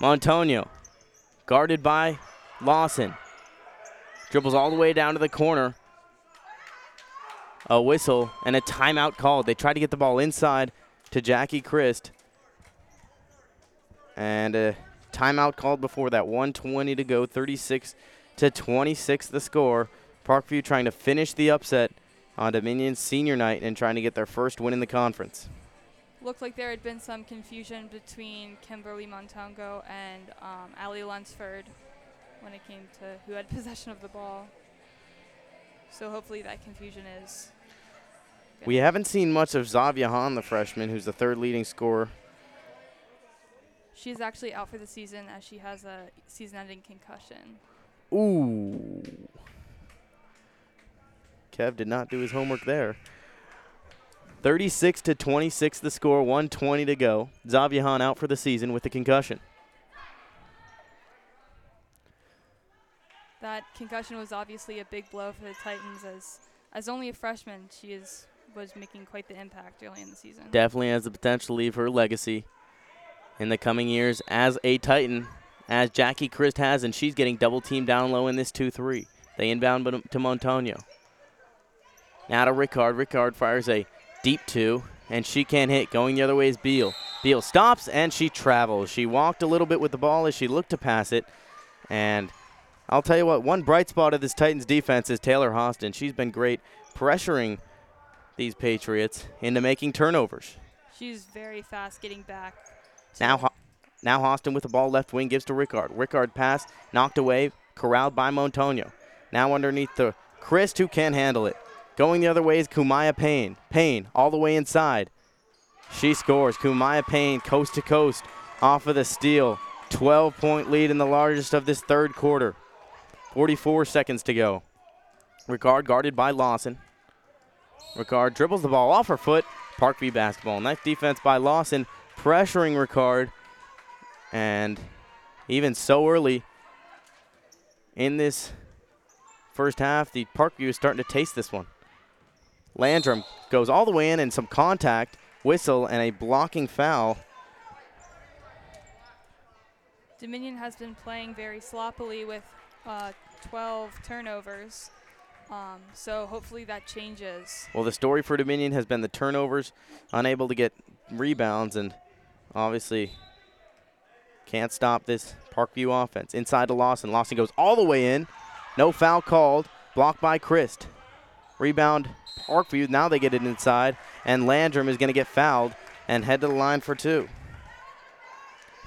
Montonio guarded by Lawson. Dribbles all the way down to the corner. A whistle and a timeout called. They tried to get the ball inside to Jackie Christ. And a timeout called before that. 120 to go. 36 to 26 the score. Parkview trying to finish the upset on Dominion's senior night and trying to get their first win in the conference. Looked like there had been some confusion between Kimberly Montongo and um, Allie Lunsford when it came to who had possession of the ball. So hopefully that confusion is. good. We haven't seen much of Zavia Hahn, the freshman, who's the third leading scorer. She's actually out for the season as she has a season-ending concussion. Ooh. Kev did not do his homework there. 36 to 26 the score, 120 to go. Zavia Hahn out for the season with a concussion. That concussion was obviously a big blow for the Titans as as only a freshman, she is was making quite the impact early in the season. Definitely has the potential to leave her legacy in the coming years as a Titan, as Jackie Christ has, and she's getting double teamed down low in this 2 3. They inbound to Montonio. Now to Ricard. Ricard fires a deep two, and she can't hit. Going the other way is Beal. Beal stops, and she travels. She walked a little bit with the ball as she looked to pass it. And I'll tell you what, one bright spot of this Titans defense is Taylor Hostin. She's been great pressuring these Patriots into making turnovers. She's very fast getting back. Now, Ho- now Hostin with the ball left wing gives to Rickard. Rickard pass knocked away, corralled by Montonio. Now underneath the Christ who can't handle it. Going the other way is Kumaya Payne. Payne all the way inside. She scores. Kumaya Payne coast to coast off of the steal. 12 point lead in the largest of this third quarter. 44 seconds to go. Ricard guarded by Lawson. Ricard dribbles the ball off her foot. Parkview basketball. Nice defense by Lawson, pressuring Ricard. And even so early in this first half, the Parkview is starting to taste this one. Landrum goes all the way in and some contact, whistle, and a blocking foul. Dominion has been playing very sloppily with uh, 12 turnovers. Um, so hopefully that changes. Well, the story for Dominion has been the turnovers, unable to get rebounds, and obviously can't stop this Parkview offense. Inside to Lawson. Lawson goes all the way in. No foul called. Blocked by Christ. Rebound Parkview. Now they get it inside, and Landrum is going to get fouled and head to the line for two.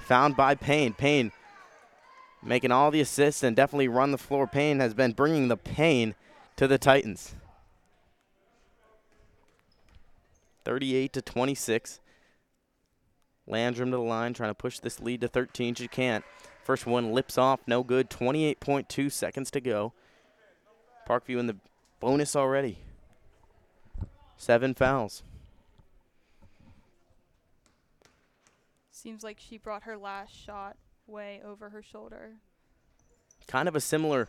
Found by Payne. Payne making all the assists and definitely run the floor. Payne has been bringing the pain to the Titans. 38 to 26. Landrum to the line, trying to push this lead to 13. She can't. First one lips off, no good. 28.2 seconds to go. Parkview in the bonus already. Seven fouls. Seems like she brought her last shot way over her shoulder. Kind of a similar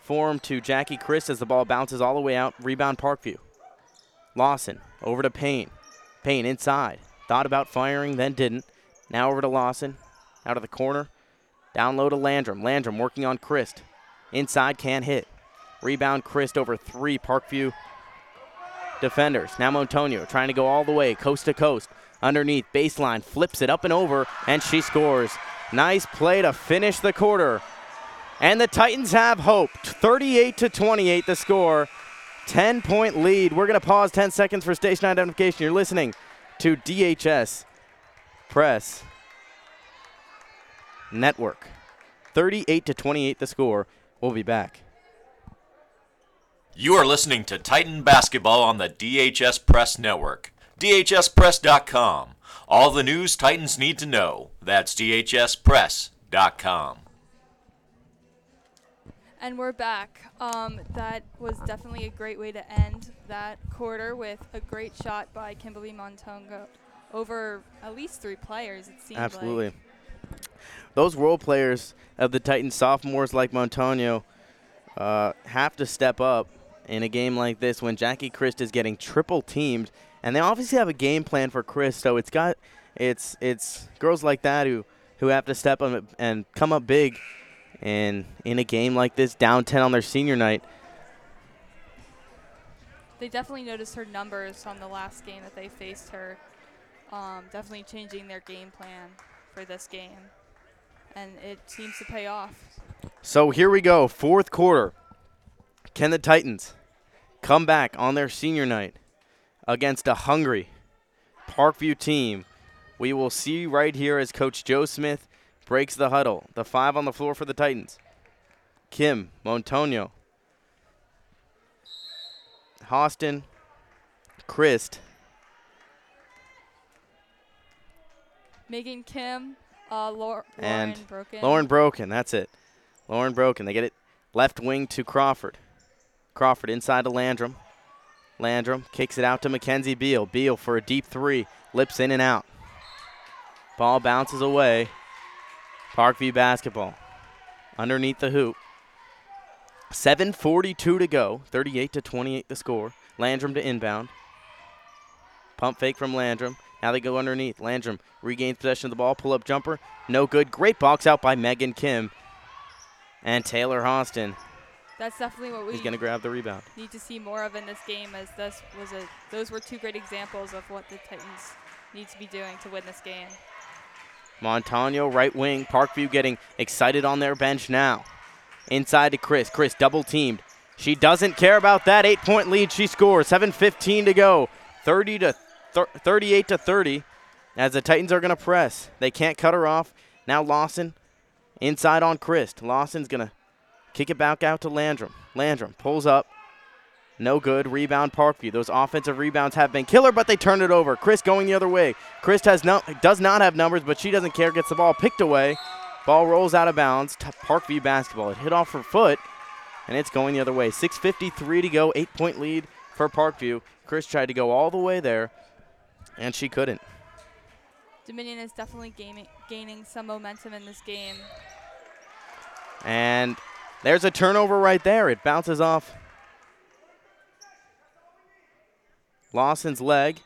form to Jackie Chris as the ball bounces all the way out. Rebound Parkview. Lawson over to Payne. Payne inside. Thought about firing, then didn't. Now over to Lawson. Out of the corner. Down low to Landrum. Landrum working on Christ. Inside can't hit. Rebound Christ over three Parkview defenders. Now Montonio trying to go all the way, coast to coast. Underneath, baseline, flips it up and over, and she scores. Nice play to finish the quarter And the Titans have hope. 38 to 28 the score. 10 point lead. We're going to pause 10 seconds for station identification. You're listening to DHS Press Network. 38 to 28 the score. We'll be back. You are listening to Titan Basketball on the DHS Press Network. DHSPress.com. All the news Titans need to know. That's DHSPress.com. And we're back. Um, that was definitely a great way to end that quarter with a great shot by Kimberly Montongo over at least three players, it seems Absolutely. like. Those role players of the Titans, sophomores like Montonio, uh, have to step up in a game like this when Jackie Christ is getting triple teamed, and they obviously have a game plan for Chris. So it's got it's it's girls like that who who have to step up and come up big, and in a game like this, down ten on their senior night. They definitely noticed her numbers on the last game that they faced her. Um, definitely changing their game plan for this game. And it seems to pay off. So here we go, fourth quarter. Can the Titans come back on their senior night against a hungry Parkview team? We will see right here as Coach Joe Smith breaks the huddle. The five on the floor for the Titans. Kim, Montonio, Hostin, Christ, Megan Kim, uh, Lau- And Lauren Broken. Lauren Broken. That's it. Lauren Broken. They get it left wing to Crawford. Crawford inside to Landrum. Landrum kicks it out to Mackenzie Beal. Beal for a deep three. Lips in and out. Ball bounces away. Parkview basketball. Underneath the hoop. 7.42 to go. 38 to 28 the score. Landrum to inbound. Pump fake from Landrum. Now they go underneath. Landrum regains possession of the ball. Pull up jumper. No good. Great box out by Megan Kim. And Taylor Hostin That's definitely what we is going to grab the rebound. need to see more of in this game as this was a those were two great examples of what the Titans need to be doing to win this game. Montano, right wing. Parkview getting excited on their bench now. Inside to Chris. Chris double teamed. She doesn't care about that eight point lead. She scores. 7:15 to go. 30 to thir- 38 to 30. As the Titans are going to press, they can't cut her off. Now Lawson inside on Chris. Lawson's going to kick it back out to Landrum. Landrum pulls up. No good. Rebound Parkview. Those offensive rebounds have been killer, but they turn it over. Chris going the other way. Chris has no, does not have numbers, but she doesn't care. Gets the ball picked away. Ball rolls out of bounds. Parkview basketball. It hit off her foot, and it's going the other way. 6.53 to go. Eight point lead for Parkview. Chris tried to go all the way there, and she couldn't. Dominion is definitely gaining gaining some momentum in this game. And there's a turnover right there. It bounces off Lawson's leg.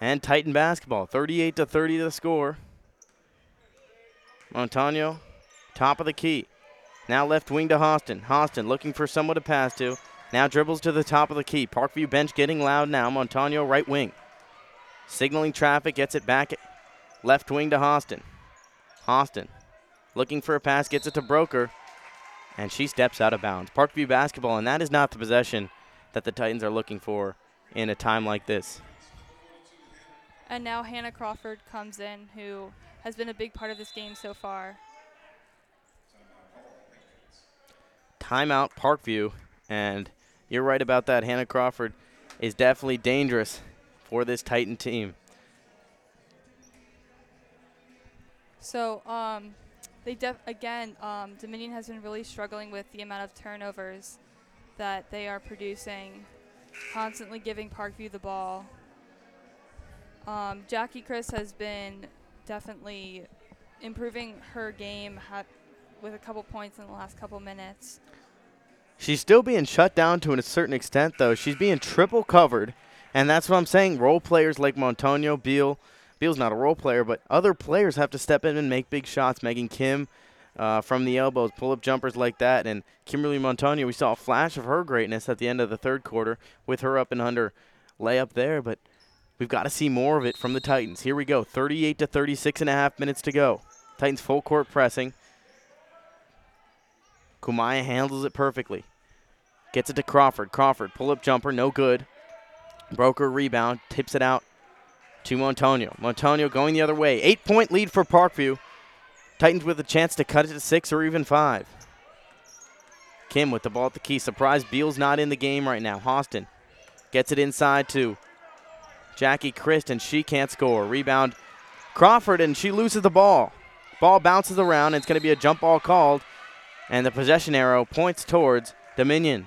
And Titan basketball. 38 to 30 the score. Montano, top of the key. Now left wing to Hostin. Hostin looking for someone to pass to. Now dribbles to the top of the key. Parkview bench getting loud now. Montano right wing. Signaling traffic, gets it back left wing to Hostin. Hostin looking for a pass, gets it to Broker, and she steps out of bounds. Parkview basketball, and that is not the possession that the Titans are looking for in a time like this. And now Hannah Crawford comes in, who has been a big part of this game so far. Timeout, Parkview, and you're right about that. Hannah Crawford is definitely dangerous for this Titan team. So, um, they def- again, um, Dominion has been really struggling with the amount of turnovers that they are producing, constantly giving Parkview the ball. Um, Jackie Chris has been definitely improving her game ha- with a couple points in the last couple minutes. She's still being shut down to a certain extent, though. She's being triple covered, and that's what I'm saying. Role players like Montonio, Beal. Beal's not a role player, but other players have to step in and make big shots. Megan Kim uh, from the elbows, pull up jumpers like that. And Kimberly Montonio, we saw a flash of her greatness at the end of the third quarter with her up and under layup there, but we've got to see more of it from the Titans. Here we go 38 to 36 and a half minutes to go. Titans full court pressing. Kumaya handles it perfectly. Gets it to Crawford. Crawford, pull up jumper, no good. Broker rebound, tips it out to Montonio. Montonio going the other way. Eight point lead for Parkview. Titans with a chance to cut it to six or even five. Kim with the ball at the key. Surprise, Beal's not in the game right now. Austin gets it inside to Jackie Christ, and she can't score. Rebound Crawford, and she loses the ball. Ball bounces around, and it's going to be a jump ball called, and the possession arrow points towards Dominion.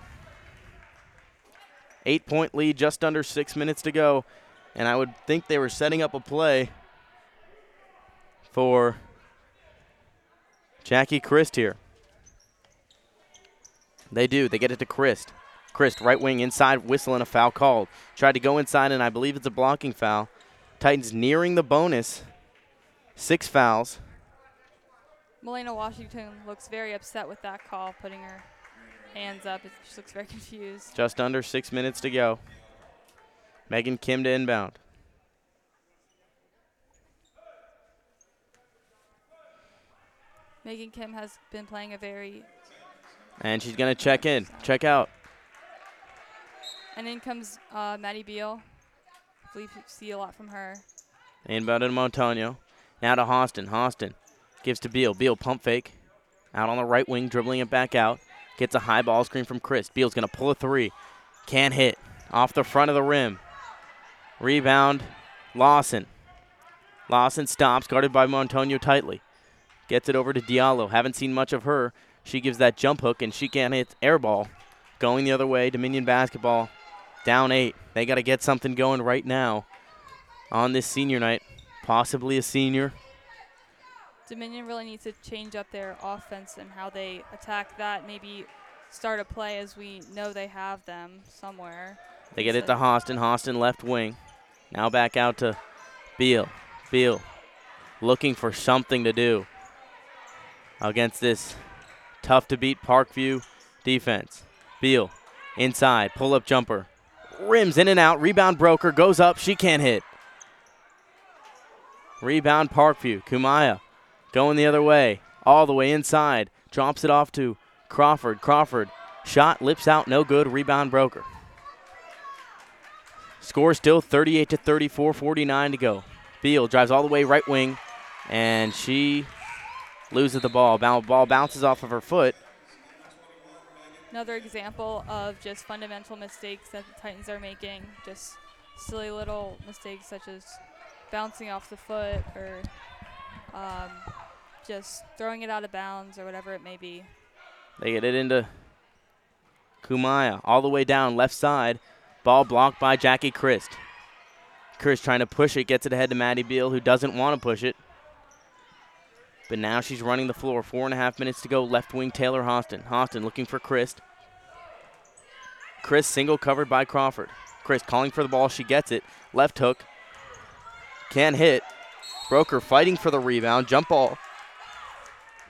Eight point lead, just under six minutes to go. And I would think they were setting up a play for Jackie Christ here. They do. They get it to Christ. Christ, right wing inside, whistling a foul called. Tried to go inside, and I believe it's a blocking foul. Titans nearing the bonus. Six fouls. Melena Washington looks very upset with that call, putting her hands up. She looks very confused. Just under six minutes to go. Megan Kim to inbound. Megan Kim has been playing a very. And she's going to check in, check out. And in comes uh, Maddie Beal. I believe you see a lot from her. Inbound to Montonio. Now to Hostin. Hostin gives to Beal. Beal pump fake. Out on the right wing, dribbling it back out. Gets a high ball screen from Chris. Beal's going to pull a three. Can't hit. Off the front of the rim. Rebound, Lawson. Lawson stops, guarded by Montonio tightly. Gets it over to Diallo. Haven't seen much of her. She gives that jump hook, and she can't hit air ball. Going the other way, Dominion basketball down eight. They got to get something going right now on this senior night. Possibly a senior. Dominion really needs to change up their offense and how they attack that. Maybe start a play as we know they have them somewhere. They get it to Hostin. Hostin left wing. Now back out to Beal. Beal looking for something to do against this tough to beat Parkview defense. Beal inside, pull up jumper. Rims in and out. Rebound broker goes up. She can't hit. Rebound Parkview. Kumaya going the other way, all the way inside. Drops it off to Crawford. Crawford shot lips out, no good. Rebound broker. Score still 38 to 34, 49 to go. Beal drives all the way right wing, and she loses the ball. Ball bounces off of her foot. Another example of just fundamental mistakes that the Titans are making. Just silly little mistakes such as bouncing off the foot or um, just throwing it out of bounds or whatever it may be. They get it into Kumaya all the way down left side. Ball blocked by Jackie Christ. Christ trying to push it, gets it ahead to Maddie Beal, who doesn't want to push it. But now she's running the floor. Four and a half minutes to go. Left wing Taylor Hostin. Hostin looking for Christ. Chris single covered by Crawford. Chris calling for the ball. She gets it. Left hook. Can't hit. Broker fighting for the rebound. Jump ball.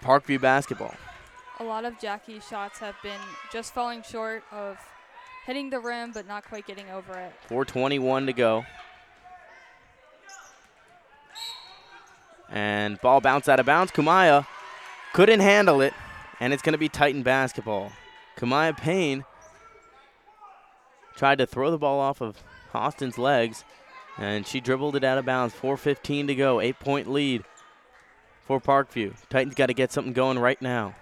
Parkview basketball. A lot of Jackie's shots have been just falling short of hitting the rim, but not quite getting over it. 4.21 to go. And ball bounced out of bounds. Kumaya couldn't handle it, and it's going to be Titan basketball. Kumaya Payne tried to throw the ball off of Austin's legs, and she dribbled it out of bounds. 4.15 to go, eight point lead for Parkview. Titans got to get something going right now.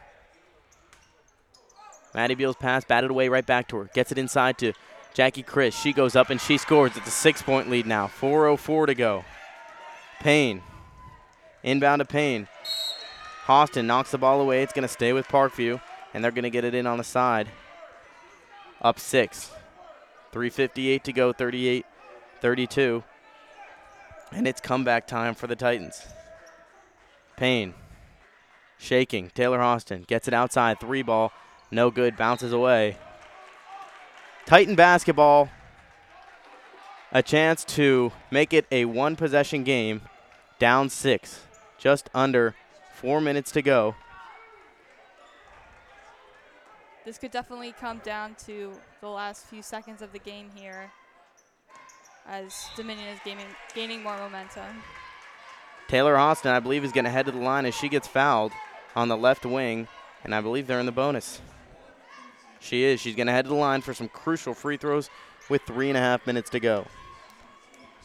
Maddie Beal's pass batted away right back to her. Gets it inside to Jackie Chris. She goes up and she scores. It's a six point lead now. 4.04 to go. Payne. Inbound to Payne. Austin knocks the ball away. It's going to stay with Parkview, and they're going to get it in on the side. Up six. 3.58 to go, 38 32. And it's comeback time for the Titans. Payne. Shaking. Taylor Austin gets it outside. Three ball. No good. Bounces away. Titan basketball. A chance to make it a one possession game. Down six. Just under four minutes to go. This could definitely come down to the last few seconds of the game here as Dominion is gaining, gaining more momentum. Taylor Austin, I believe, is going to head to the line as she gets fouled on the left wing And I believe they're in the bonus. She is. She's going to head to the line for some crucial free throws with three and a half minutes to go.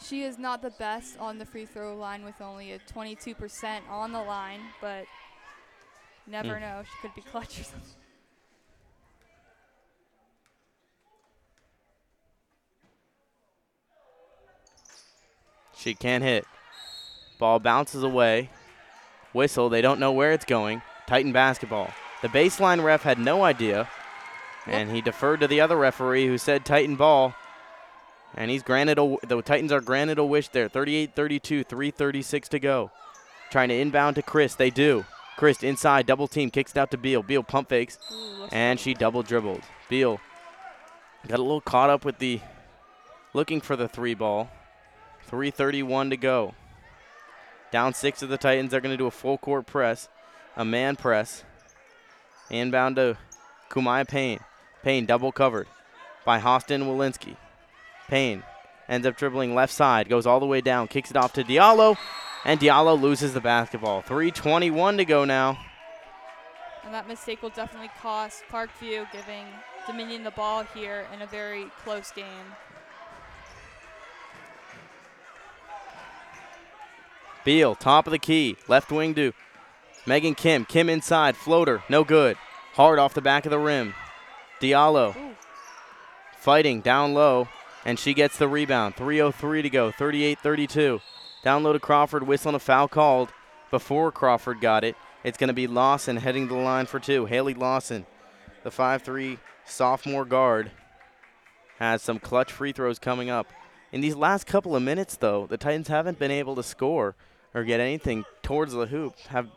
She is not the best on the free throw line with only a 22% on the line, but never Hmm. know. She could be clutch or something. She can't hit. Ball bounces away. Whistle. They don't know where it's going. Titan basketball. The baseline ref had no idea, and he deferred to the other referee who said Titan ball. And he's granted a, the Titans are granted a wish there. 38-32, 3:36 to go. Trying to inbound to Chris. They do. Chris inside, double team, kicks it out to Beal. Beal pump fakes, and she double dribbled. Beal got a little caught up with the looking for the three ball. 3.31 to go. Down six of the Titans. They're going to do a full court press, a man press. Inbound to Kumaya Payne. Payne double covered by Hostin Walensky. Payne ends up dribbling left side, goes all the way down, kicks it off to Diallo, and Diallo loses the basketball. 3.21 to go now. And that mistake will definitely cost Parkview, giving Dominion the ball here in a very close game. Beal, top of the key, left wing to Megan Kim. Kim inside, floater, no good. Hard off the back of the rim. Diallo Ooh. fighting down low, and she gets the rebound. 3.03 to go, 38 32. Down low to Crawford, whistling a foul called before Crawford got it. It's going to be Lawson heading to the line for two. Haley Lawson, the 5'3 sophomore guard, has some clutch free throws coming up. In these last couple of minutes, though, the Titans haven't been able to score or get anything towards the hoop. Have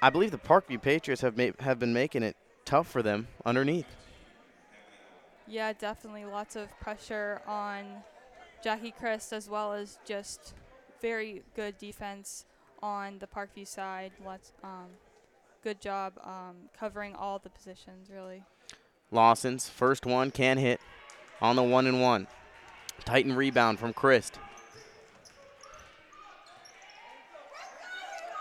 I believe the Parkview Patriots have ma- have been making it tough for them underneath. Yeah, definitely lots of pressure on Jackie Christ as well as just very good defense on the Parkview side. Lots, um, good job um, covering all the positions, really. Lawson's first one can hit on the one and one. Titan rebound from Christ.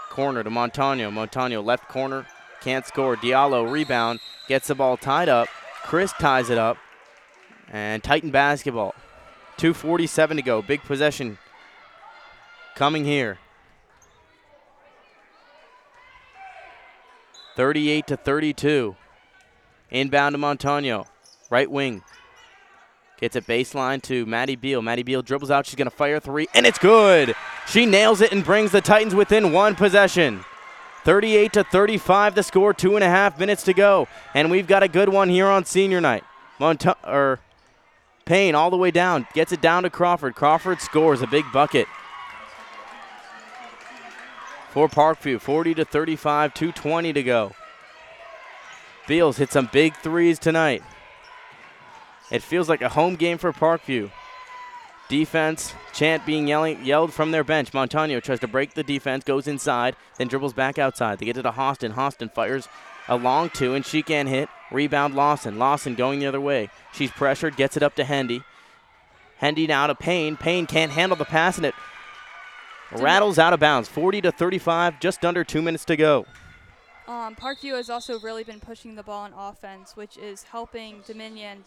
Corner to Montano. Montano left corner can't score. Diallo rebound gets the ball tied up. Chris ties it up. And Titan basketball. 247 to go. Big possession coming here. 38 to 32. Inbound to Montano. Right wing. Gets a baseline to Maddie Beal. Maddie Beal dribbles out. She's going to fire three, and it's good. She nails it and brings the Titans within one possession. 38 to 35 the score, two and a half minutes to go. And we've got a good one here on senior night. Monta- or Payne all the way down, gets it down to Crawford. Crawford scores a big bucket. For Parkview, 40 to 35, 220 to go. Beals hit some big threes tonight. It feels like a home game for Parkview. Defense, chant being yelling, yelled from their bench. Montano tries to break the defense, goes inside, then dribbles back outside. They get it to Hostin. Hostin fires a long two, and she can hit. Rebound Lawson. Lawson going the other way. She's pressured, gets it up to Hendy. Hendy now to Payne. Payne can't handle the pass, and it rattles out of bounds. 40 to 35, just under two minutes to go. Um, Parkview has also really been pushing the ball on offense, which is helping Dominion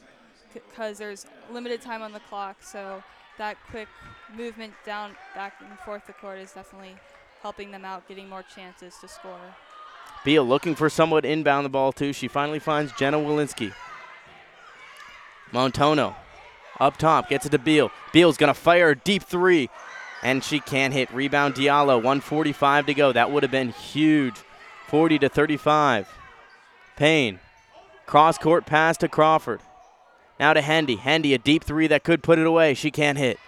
because there's limited time on the clock. So that quick movement down, back and forth the court is definitely helping them out, getting more chances to score. Beal looking for someone to inbound the ball too. She finally finds Jenna Walensky. Montono up top gets it to Beal. Beal's gonna fire a deep three, and she can't hit. Rebound Diallo. 145 to go. That would have been huge. 40 to 35. Payne. Cross court pass to Crawford. Now to Hendy. Hendy, a deep three that could put it away. She can't hit.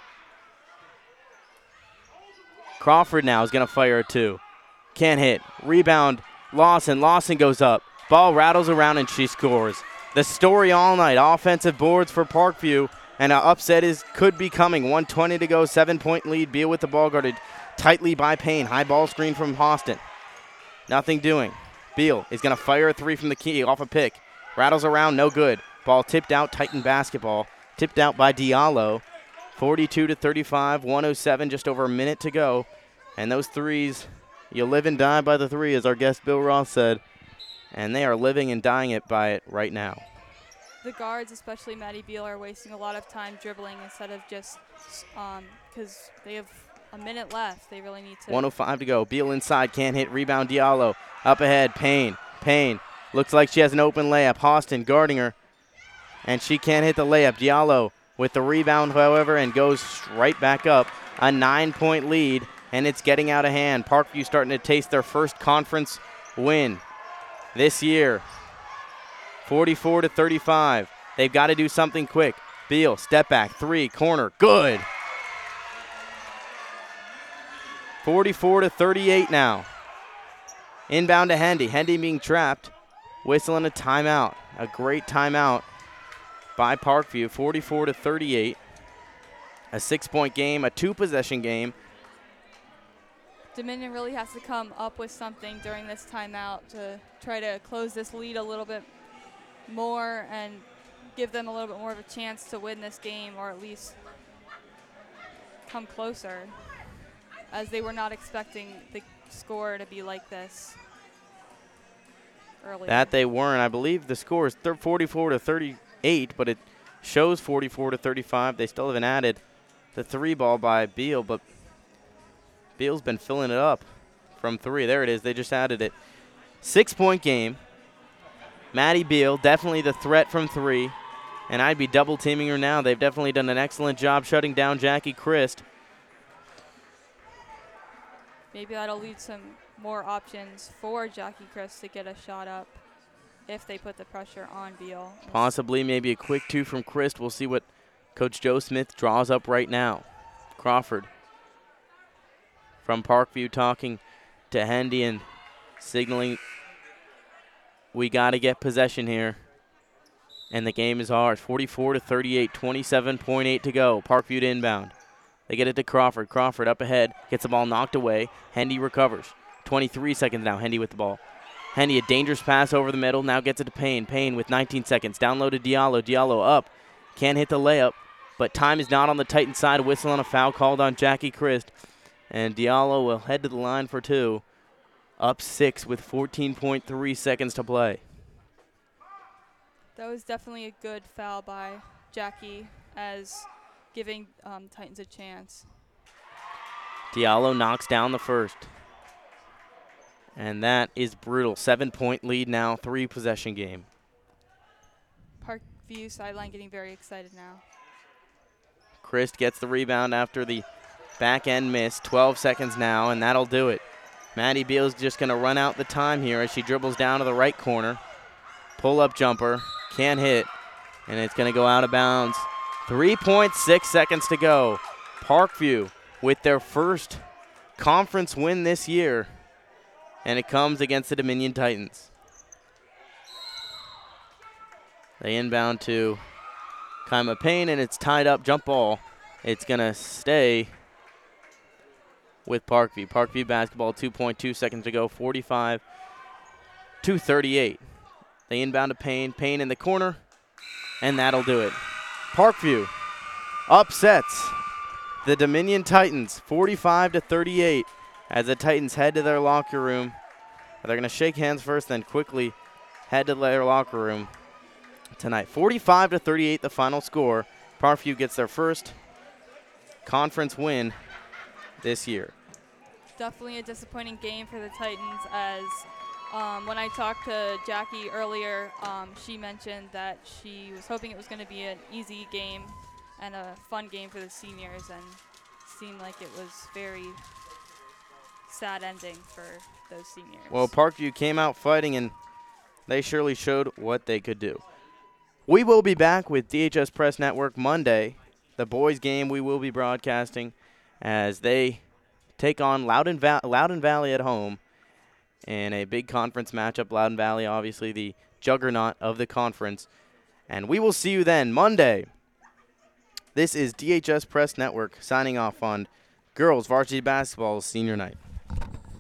Crawford now is going to fire a two. Can't hit. Rebound. Lawson. Lawson goes up. Ball rattles around and she scores. The story all night. Offensive boards for Parkview. And an upset is could be coming. 120 to go. Seven point lead. Beal with the ball guarded tightly by Payne. High ball screen from Hostin. Nothing doing. Beal is going to fire a three from the key off a pick. Rattles around. No good. Ball tipped out. Titan basketball. Tipped out by Diallo. 42 to 35. 107. Just over a minute to go. And those threes, you live and die by the three, as our guest Bill Ross said. and they are living and dying it by it right now. The guards, especially Maddie Beal, are wasting a lot of time dribbling instead of just because um, they have a minute left. They really need to. 105 to go. Beal inside, can't hit. Rebound Diallo. Up ahead, Payne. Payne looks like she has an open layup. Austin guarding her, and she can't hit the layup. Diallo with the rebound, however, and goes right back up. A nine point lead, and it's getting out of hand. Parkview starting to taste their first conference win this year. 44 to 35. They've got to do something quick. Beal, step back, three, corner, good. 44 to 38 now. Inbound to Hendy. Hendy being trapped. Whistling a timeout. A great timeout by Parkview. 44 to 38. A six point game, a two possession game. Dominion really has to come up with something during this timeout to try to close this lead a little bit more and give them a little bit more of a chance to win this game or at least come closer as they were not expecting the score to be like this earlier. That they weren't. I believe the score is 44 to 38, but it shows 44 to 35. They still haven't added the three ball by Beal, but Beal's been filling it up from three. There it is. They just added it. Six point game. Maddie Beal, definitely the threat from three. And I'd be double teaming her now. They've definitely done an excellent job shutting down Jackie Christ. Maybe that'll lead some more options for Jackie Christ to get a shot up if they put the pressure on Beal. Possibly maybe a quick two from Christ. We'll see what Coach Joe Smith draws up right now. Crawford from Parkview talking to Hendy and signaling we got to get possession here. And the game is ours. 44 to 38, 27.8 to go. Parkview to inbound. They get it to Crawford. Crawford up ahead, gets the ball knocked away. Hendy recovers. 23 seconds now. Hendy with the ball. Hendy, a dangerous pass over the middle. Now gets it to Payne. Payne with 19 seconds. Down low to Diallo. Diallo up. Can't hit the layup, but time is not on the Titan side. Whistle on a foul called on Jackie Christ. And Diallo will head to the line for two. Up six with 14.3 seconds to play. That was definitely a good foul by Jackie as giving um, Titans a chance. Diallo knocks down the first. And that is brutal. Seven point lead now, three possession game. Parkview sideline getting very excited now. Christ gets the rebound after the back end miss. 12 seconds now, and that'll do it. Maddie Beal's just going to run out the time here as she dribbles down to the right corner. Pull up jumper. Can't hit. And it's going to go out of bounds. 3.6 seconds to go. Parkview with their first conference win this year. And it comes against the Dominion Titans. They inbound to Kaima Payne, and it's tied up. Jump ball. It's going to stay with Parkview. Parkview basketball, 2.2 seconds to go, 45 to 38. They inbound to Payne. Payne in the corner, and that'll do it. Parkview upsets the Dominion Titans, 45 to 38, as the Titans head to their locker room. They're going to shake hands first, then quickly head to their locker room tonight. 45 to 38, the final score. Parkview gets their first conference win this year. Definitely a disappointing game for the Titans as um, when I talked to Jackie earlier, um, she mentioned that she was hoping it was going to be an easy game and a fun game for the seniors, and seemed like it was very sad ending for those seniors. Well, Parkview came out fighting, and they surely showed what they could do. We will be back with DHS Press Network Monday. The boys' game we will be broadcasting as they take on Loudoun, Va- Loudoun Valley at home in a big conference matchup. Loudoun Valley, obviously the juggernaut of the conference. And we will see you then Monday. This is DHS Press Network signing off on girls varsity basketball senior night.